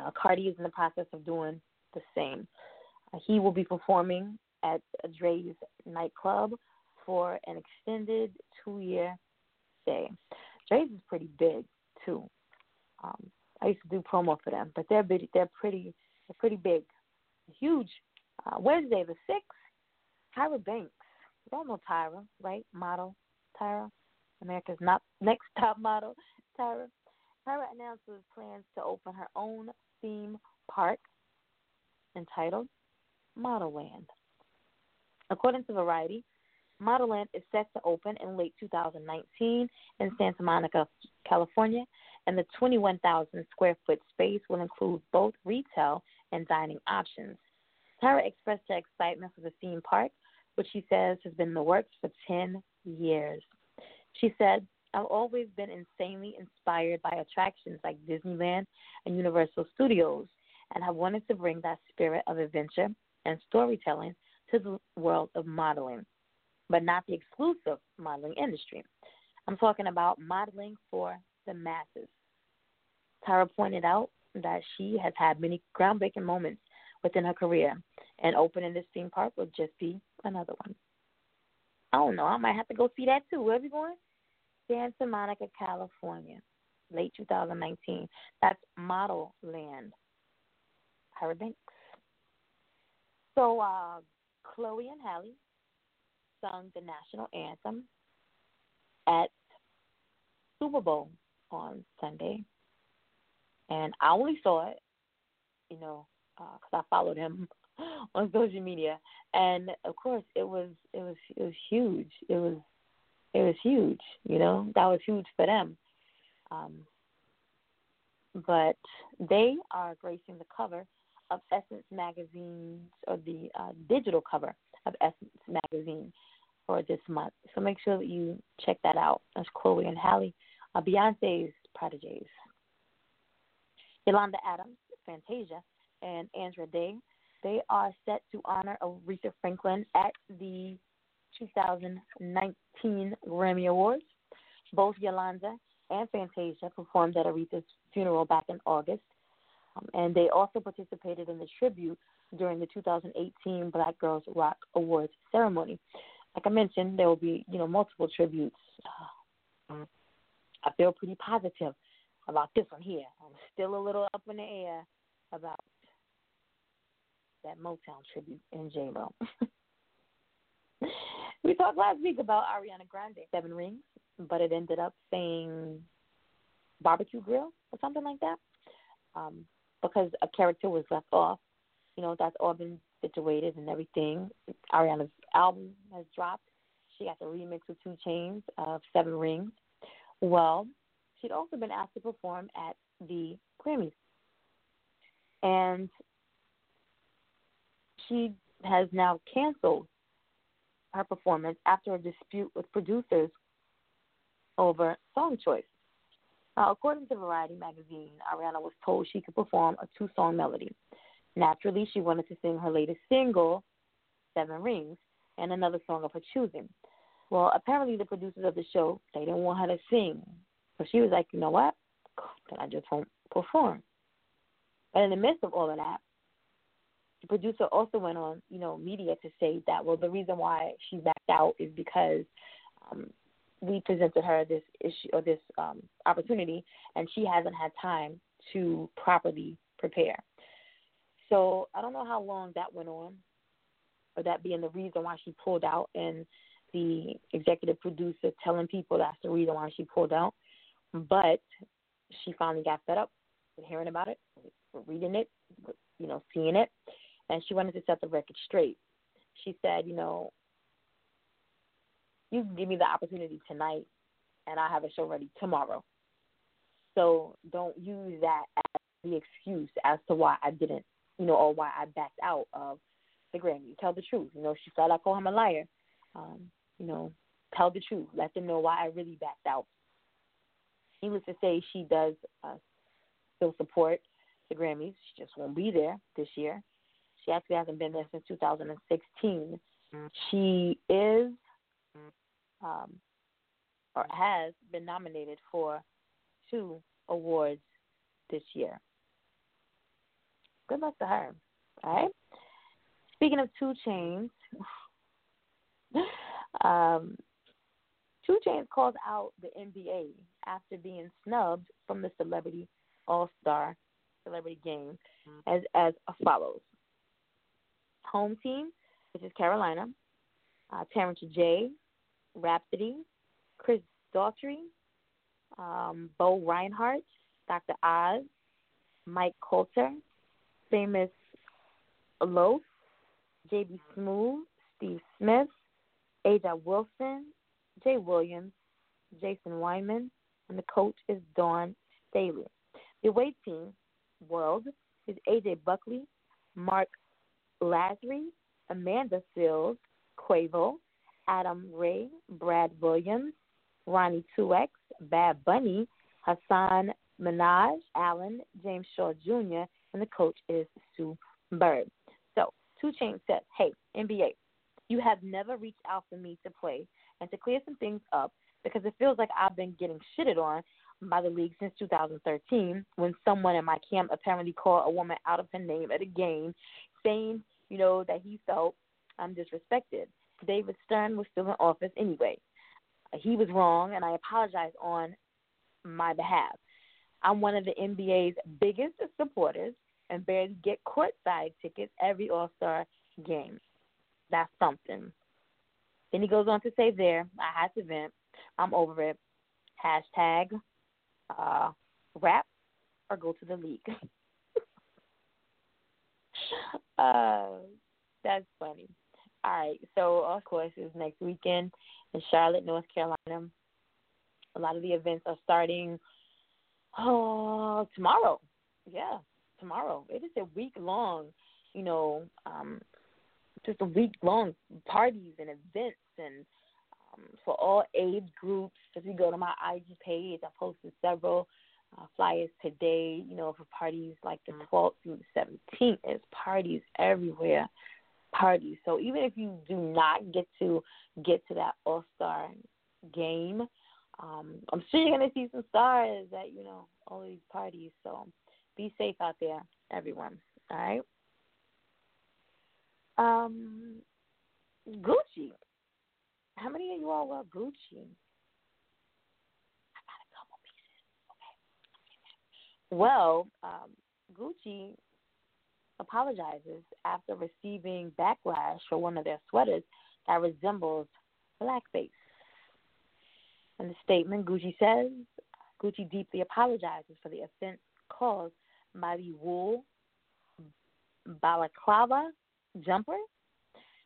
uh, Cardi is in the process of doing the same. Uh, he will be performing at Drai's nightclub for an extended two-year stay. Drai's is pretty big too. Um, I used to do promo for them, but they're big, they're pretty they're pretty big, huge. Uh, Wednesday the sixth, Tyra Banks. You all know Tyra, right? Model Tyra, America's not [laughs] next top model Tyra. Tyra announces plans to open her own theme park entitled Modelland. According to Variety, Modelland is set to open in late 2019 in Santa Monica, California, and the 21,000 square foot space will include both retail and dining options. Tara expressed her excitement for the theme park, which she says has been in the works for 10 years. She said, I've always been insanely inspired by attractions like Disneyland and Universal Studios, and have wanted to bring that spirit of adventure and storytelling to the world of modeling, but not the exclusive modeling industry. I'm talking about modeling for the masses. Tara pointed out that she has had many groundbreaking moments within her career, and opening this theme park would just be another one. I don't know. I might have to go see that too. Where are we going? Santa Monica, California, late 2019. That's Modelland. Tyra Banks. So, uh, Chloe and Halle sung the national anthem at Super Bowl on Sunday, and I only saw it, you know, because uh, I followed him [laughs] on social media, and of course it was it was it was huge. It was it was huge. You know that was huge for them. Um, but they are gracing the cover of Essence magazine or the uh, digital cover of Essence magazine for this month. So make sure that you check that out. That's Chloe and Halle, uh, Beyonce's proteges. Yolanda Adams, Fantasia, and Andra Day. They are set to honor Aretha Franklin at the 2019 Grammy Awards. Both Yolanda and Fantasia performed at Aretha's funeral back in August, um, and they also participated in the tribute during the 2018 Black Girls Rock Awards ceremony. Like I mentioned, there will be you know multiple tributes. Uh, I feel pretty positive about this one here. I'm still a little up in the air about that Motown tribute in J Lo. [laughs] we talked last week about Ariana Grande, Seven Rings, but it ended up saying barbecue grill or something like that. Um, because a character was left off. You know, that's all been situated and everything. Ariana's album has dropped. She got the remix with 2 Chainz of Seven Rings. Well, she'd also been asked to perform at the Grammys. And she has now canceled her performance after a dispute with producers over song choice. Now, according to Variety magazine, Ariana was told she could perform a two song melody. Naturally, she wanted to sing her latest single, Seven Rings, and another song of her choosing. Well, apparently the producers of the show, they didn't want her to sing. So she was like, you know what? Then I just won't perform. But in the midst of all of that, the producer also went on, you know, media to say that well, the reason why she backed out is because um, we presented her this issue or this um, opportunity, and she hasn't had time to properly prepare. So I don't know how long that went on, or that being the reason why she pulled out, and the executive producer telling people that's the reason why she pulled out. But she finally got fed up with hearing about it, reading it, you know, seeing it, and she wanted to set the record straight. She said, you know, you give me the opportunity tonight, and I have a show ready tomorrow. So don't use that as the excuse as to why I didn't, you know, or why I backed out of the Grammy. Tell the truth. You know, she said I call him a liar. Um, you know, tell the truth. Let them know why I really backed out. Needless to say, she does uh, still support the Grammys. She just won't be there this year. She actually hasn't been there since 2016. She is um, or has been nominated for two awards this year. Good luck to her. All right. Speaking of 2 Chainz, [laughs] um, 2 Chainz called out the NBA after being snubbed from the Celebrity All Star Celebrity Game as as follows: home team, which is Carolina, uh, Terrence J, Rapsody, Chris Daughtry, um, Bo Rinehart, Dr. Oz, Mike Colter, Famous Los, J.B. Smoove, Steve Smith, A'ja Wilson, Jay Williams, Jason Wyman, and the coach is Dawn Staley. The away team, World, is AJ Buckley, Marc Lasry, Amanda Seales, Quavo, Adam Ray, Brad Williams, Ronnie 2K, Bad Bunny, Hasan Minhaj, Allen, James Shaw Jr., and the coach is Sue Bird. So, 2 Chainz says, Hey, NBA, you have never reached out for me to play and to clear some things up because it feels like I've been getting shitted on by the league since 2013 when someone in my camp apparently called a woman out of her name at a game saying, you know, that he felt I'm disrespected. David Stern was still in office anyway. He was wrong, and I apologize on my behalf. I'm one of the NBA's biggest supporters and barely get courtside tickets every All Star game. That's something. Then he goes on to say, There, I had to vent. I'm over it. Hashtag uh, rap or go to the league. [laughs] uh, that's funny. All right, so of course it's next weekend in Charlotte, North Carolina. A lot of the events are starting oh tomorrow. Yeah, tomorrow. It is a week long, you know, um, just a week long parties and events and um, for all age groups. If you go to my IG page, I posted several uh, flyers today. You know, for parties like the 12th through the 17th, there's parties everywhere. Parties. So even if you do not get to get to that All Star game, um, I'm sure you're gonna see some stars at you know all these parties. So be safe out there, everyone. All right. Um, Gucci how many of you all wear Gucci? I got a couple pieces. Okay. Well, um, Gucci apologizes after receiving backlash for one of their sweaters that resembles blackface. In the statement, Gucci says Gucci deeply apologizes for the offense caused by the wool balaclava jumper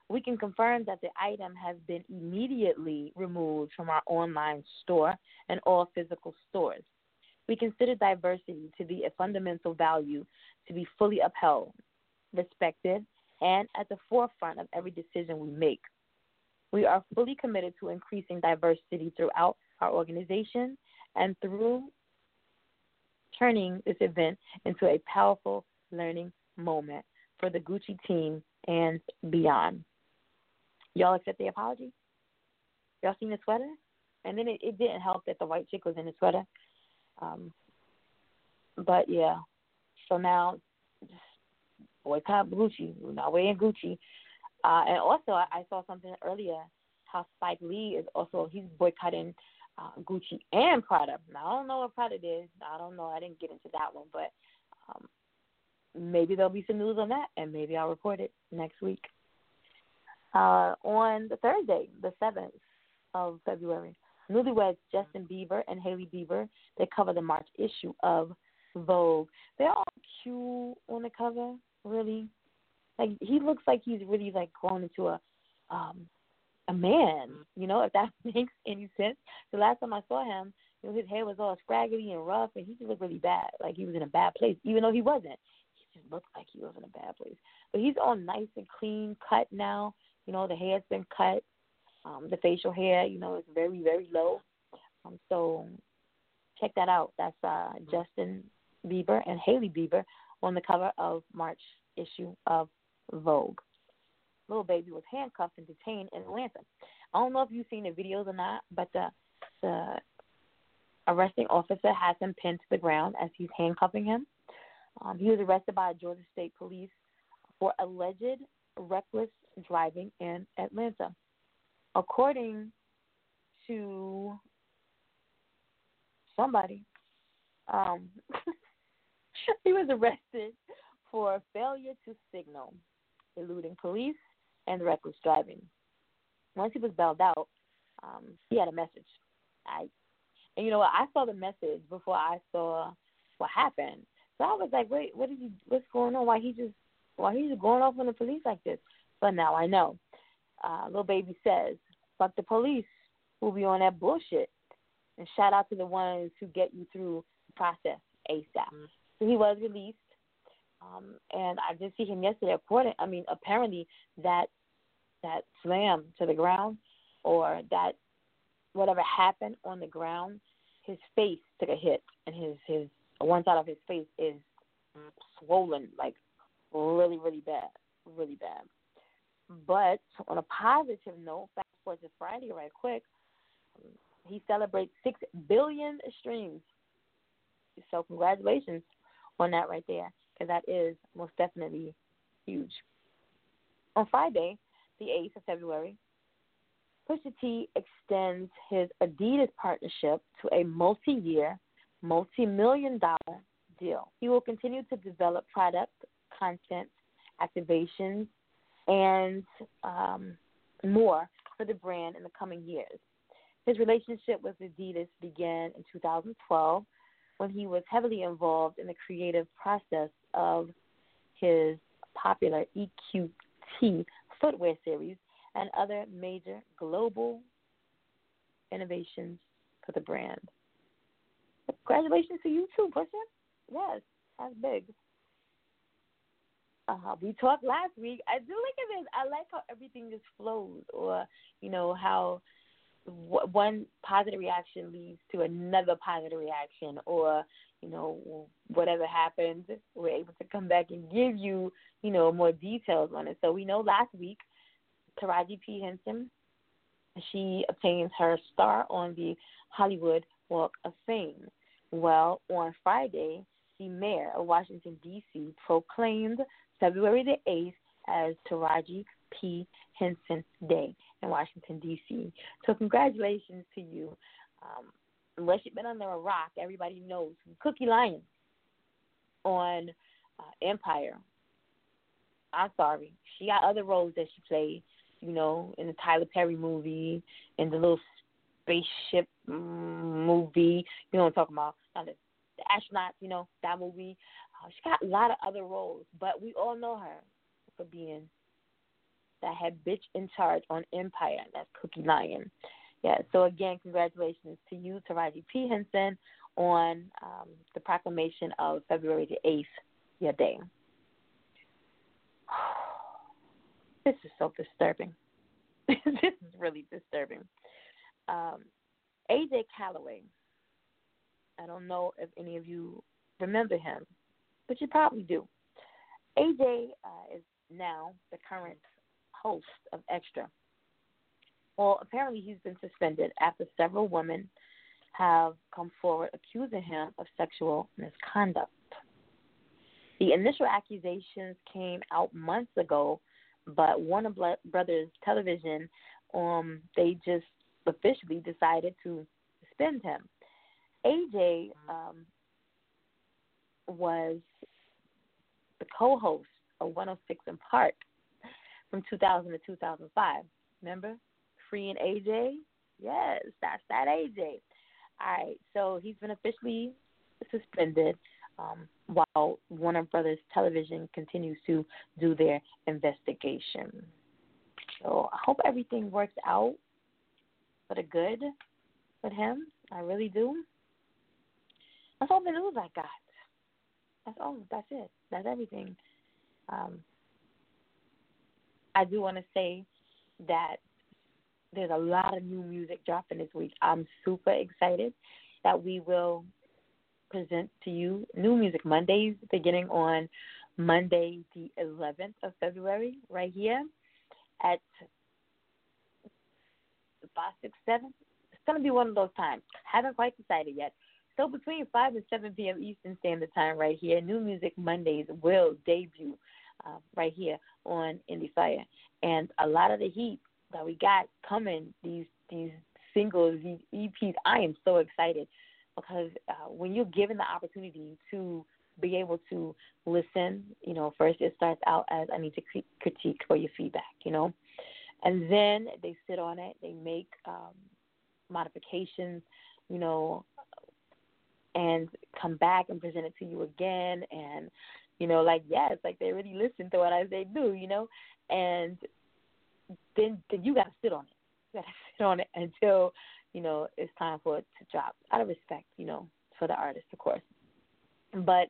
we can confirm that the item has been immediately removed from our online store and all physical stores. We consider diversity to be a fundamental value to be fully upheld, respected, and at the forefront of every decision we make. We are fully committed to increasing diversity throughout our organization and through turning this event into a powerful learning moment for the Gucci team and beyond. Y'all accept the apology? Y'all seen the sweater? And then it, it didn't help that the white chick was in the sweater. Um, but yeah, so now boycott Gucci. We're not wearing Gucci. Uh, and also, I, I saw something earlier how Spike Lee is also he's boycotting uh, Gucci and Prada. Now I don't know what Prada is. I don't know. I didn't get into that one, but um, maybe there'll be some news on that, and maybe I'll report it next week uh, on the Thursday, the 7th of February. Newlyweds Justin Bieber and Hailey Bieber, they cover the March issue of Vogue. They're all cute on the cover, really. Like he looks like he's really like grown into a um a man, you know, if that [laughs] makes any sense. The last time I saw him, you know, his hair was all scraggly and rough and he just looked really bad. Like he was in a bad place, even though he wasn't. He just looked like he was in a bad place. But he's all nice and clean cut now. You know, the hair's been cut. Um, the facial hair, you know, is very, very low. Um, so check that out. That's uh, Justin Bieber and Hailey Bieber on the cover of March issue of Vogue. Little Baby was handcuffed and detained in Atlanta. I don't know if you've seen the videos or not, but the the arresting officer has him pinned to the ground as he's handcuffing him. Um, he was arrested by Georgia State Police for alleged reckless driving in Atlanta. According to somebody, um, [laughs] he was arrested for failure to signal, eluding police, and reckless driving. Once he was bailed out, um, he had a message. I, and you know what? I saw the message before I saw what happened. So I was like, wait, what is he? What's going on? Why he just? Why he's going off on the police like this? But now I know. Uh, Lil Baby says, fuck the police who be on that bullshit. And shout out to the ones who get you through the process ASAP. Mm-hmm. So he was released. Um, and I did see him yesterday. According, I mean, apparently that that slam to the ground or that whatever happened on the ground, his face took a hit, and his his one side of his face is swollen, like really, really bad, really bad. But on a positive note, forward to Friday, right quick, he celebrates six billion streams. So congratulations on that right there, because that is most definitely huge. On Friday, the 8th of February, Pusha T extends his Adidas partnership to a multi-year, multi-million dollar deal. He will continue to develop product, content, activations, and um, more for the brand in the coming years. His relationship with Adidas began in 2012 when he was heavily involved in the creative process of his popular EQT footwear series and other major global innovations for the brand. Congratulations to you too, Pusha. Yes, that's big. Uh, we talked last week. I do like this. I like how everything just flows, or you know how w- one positive reaction leads to another positive reaction, or you know whatever happens, we're able to come back and give you you know more details on it. So we know last week, Taraji P Henson, she obtains her star on the Hollywood Walk of Fame. Well, on Friday, the mayor of Washington, D.C., proclaimed February the 8th as Taraji P. Henson Day in Washington, D.C. So, congratulations to you. Um, unless you've been under a rock, everybody knows Cookie Lyon on uh, Empire. I'm sorry. She got other roles that she played, you know, in the Tyler Perry movie, in the little spaceship movie. You know what I'm talking about? Not the, the astronauts, you know, that movie. She got a lot of other roles, but we all know her for being that head bitch in charge on Empire. That's Cookie Lyon. Yeah, so again, congratulations to you, Taraji P. Henson, on um, the proclamation of February the 8th, your day. [sighs] This is so disturbing. [laughs] this is really disturbing. Um, AJ Calloway. I don't know if any of you remember him, but you probably do. AJ uh, is now the current host of Extra. Well, apparently he's been suspended after several women have come forward accusing him of sexual misconduct. The initial accusations came out months ago, but Warner Brothers Television, um, they just officially decided to suspend him. AJ um, was the co-host of 106 in Park from 2000 to 2005. Remember, Free and AJ? Yes, that's that AJ. All right, so he's been officially suspended um, while Warner Brothers Television continues to do their investigation. So I hope everything works out for the good with him. I really do. That's all the news I got. That's all. That's it. That's everything. Um, I do want to say that there's a lot of new music dropping this week. I'm super excited that we will present to you new music Mondays beginning on Monday the 11th of February right here at five, six, seven. It's gonna be one of those times. Haven't quite decided yet. So between five and seven p.m. Eastern Standard Time, right here, New Music Mondays will debut uh, right here on Indie Fire, and a lot of the heat that we got coming these these singles, these EPs. I am so excited because uh, when you're given the opportunity to be able to listen, you know, first it starts out as I need to critique for your feedback, you know, and then they sit on it, they make um, modifications, you know, and come back and present it to you again, and you know, like it's like they really listen to what I say do, you know, and then then you got to sit on it, you got to [laughs] sit on it until you know it's time for it to drop, out of respect, you know, for the artist, of course. But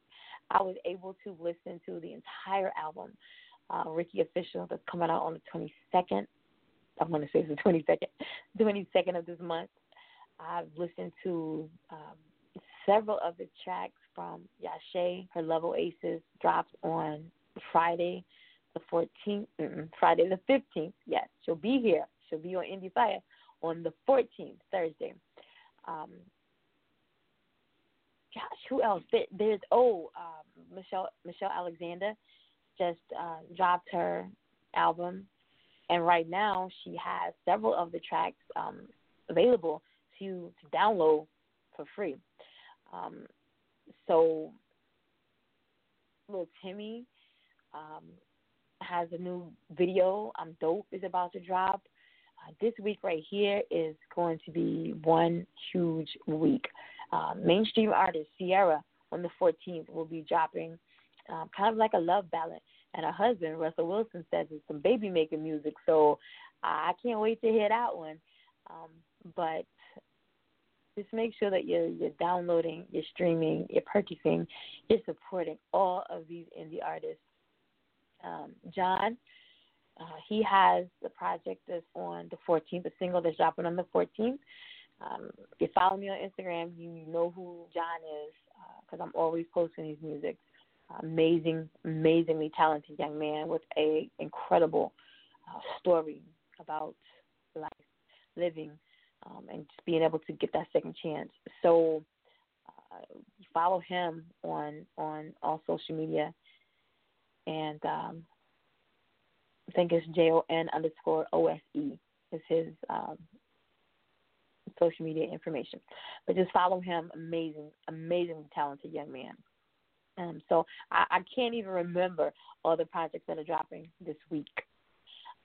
I was able to listen to the entire album, uh, Ricky Official, that's coming out on the 22nd I'm going to say it's the 22nd, 22nd [laughs] of this month. I've listened to um, several of the tracks from Yashe, her Level Aces, dropped on Friday the 14th, Friday the 15th. Yes, she'll be here. She'll be on Indie Fire on the 14th, Thursday. Um, gosh, who else? there's oh, um, Michelle Michelle Alexander just uh, dropped her album, and right now she has several of the tracks um, available to, to download for free. Um, so, little Timmy um, has a new video. I'm dope is about to drop. Uh, this week right here is going to be one huge week. Uh, mainstream artist Ciara on the 14th will be dropping um, kind of like a love ballad. And her husband Russell Wilson says it's some baby making music. So I can't wait to hear that one. Um, but just make sure that you're you're downloading, you're streaming, you're purchasing, you're supporting all of these indie artists. Um, John, uh, he has the project that's on the 14th, the single that's dropping on the 14th. Um, if you follow me on Instagram, you know who John is because uh, I'm always posting his music. Amazing, amazingly talented young man with a incredible uh, story about life, living, um, and just being able to get that second chance. So uh, follow him on on all social media, and um, I think it's J O N underscore O S E is his um, social media information. But just follow him. Amazing, amazingly talented young man. Um, so I, I can't even remember all the projects that are dropping this week.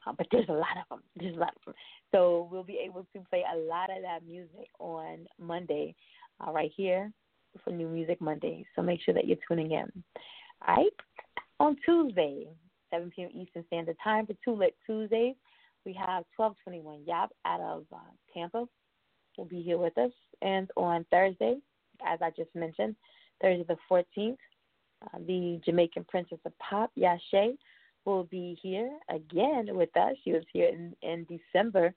Uh, but there's a lot of them. There's a lot of them. So we'll be able to play a lot of that music on Monday, uh, right here for New Music Monday. So make sure that you're tuning in. All right. On Tuesday, 7 p.m. Eastern Standard Time for Two Lit Tuesdays, we have 1221 Yap out of uh, Tampa will be here with us. And on Thursday, as I just mentioned, Thursday the 14th, uh, the Jamaican Princess of Pop, Yashe, will be here again with us. She was here in, in December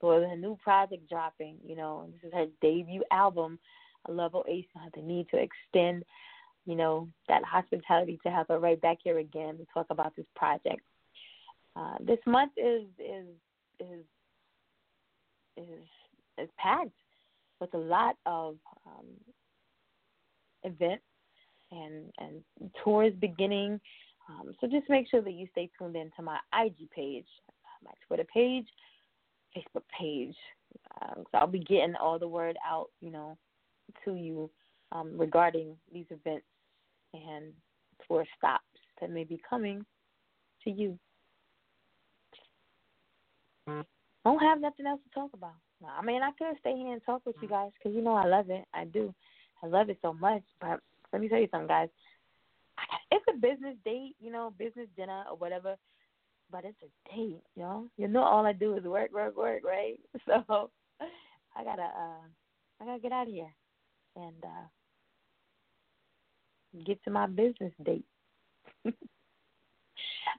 for the new project dropping. You know, this is her debut album, Level Ace. the need to extend, you know, that hospitality to have her right back here again to talk about this project. Uh, this month is is is is is packed with a lot of um, events and and tours beginning. Um, so just make sure that you stay tuned in to my IG page, my Twitter page, Facebook page. Um, so I'll be getting all the word out, you know, to you um, regarding these events and tour stops that may be coming to you. I don't have nothing else to talk about. I mean, I could stay here and talk with you guys because you know I love it. I do. I love it so much. But let me tell you something, guys. It's a business date, you know, business dinner or whatever. But it's a date, know. You know, all I do is work, work, work, right? [laughs] So I gotta, uh I gotta get out of here and uh get to my business date. [laughs]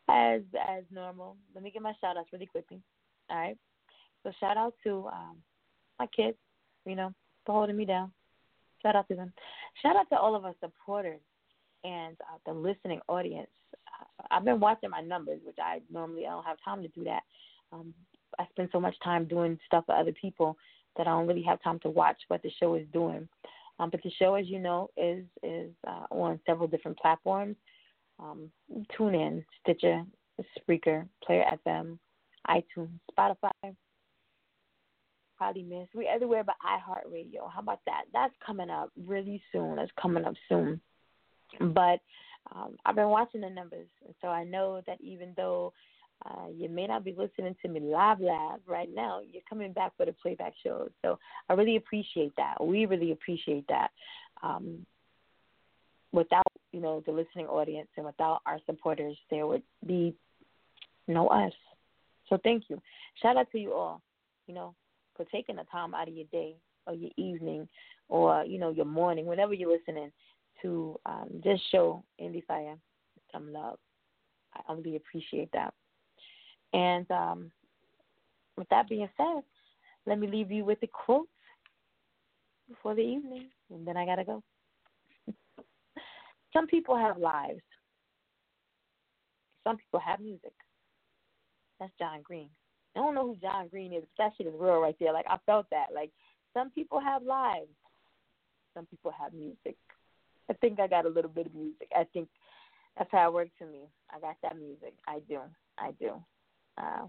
as as normal, let me get my shout outs really quickly. All right. So shout out to um, my kids, you know, for holding me down. Shout out to them. Shout out to all of our supporters and uh, the listening audience. Uh, I've been watching my numbers, which I normally I don't have time to do that. Um, I spend so much time doing stuff for other people that I don't really have time to watch what the show is doing. Um, but the show, as you know, is is uh, on several different platforms. Um, TuneIn, Stitcher, Spreaker, Player FM, iTunes, Spotify, probably missed. We're everywhere but iHeartRadio. How about that? That's coming up really soon. That's coming up soon. But um, I've been watching the numbers, and so I know that even though uh, you may not be listening to me live, live right now, you're coming back for the playback shows. So I really appreciate that. We really appreciate that. Um, without you know the listening audience and without our supporters, there would be no us. So thank you. Shout out to you all. You know, for taking the time out of your day or your evening or you know your morning, whenever you're listening, to um, just show Indie Fire some love. I really appreciate that. And um, with that being said, let me leave you with a quote. before the evening, and then I gotta go. [laughs] Some people have lives. Some people have music. That's John Green. I don't know who John Green is, but that shit is real right there. Like I felt that. Like some people have lives. Some people have music. I think I got a little bit of music. I think that's how it works for me. I got that music. I do. I do. Uh,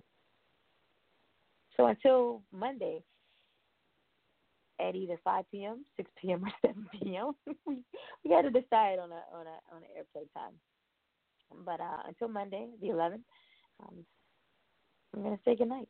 so until Monday at either 5 p.m., 6 p.m., or [laughs] 7 p.m., we we got to decide on a on a on an airplay time. But uh, until Monday, the 11th, um, I'm gonna say goodnight.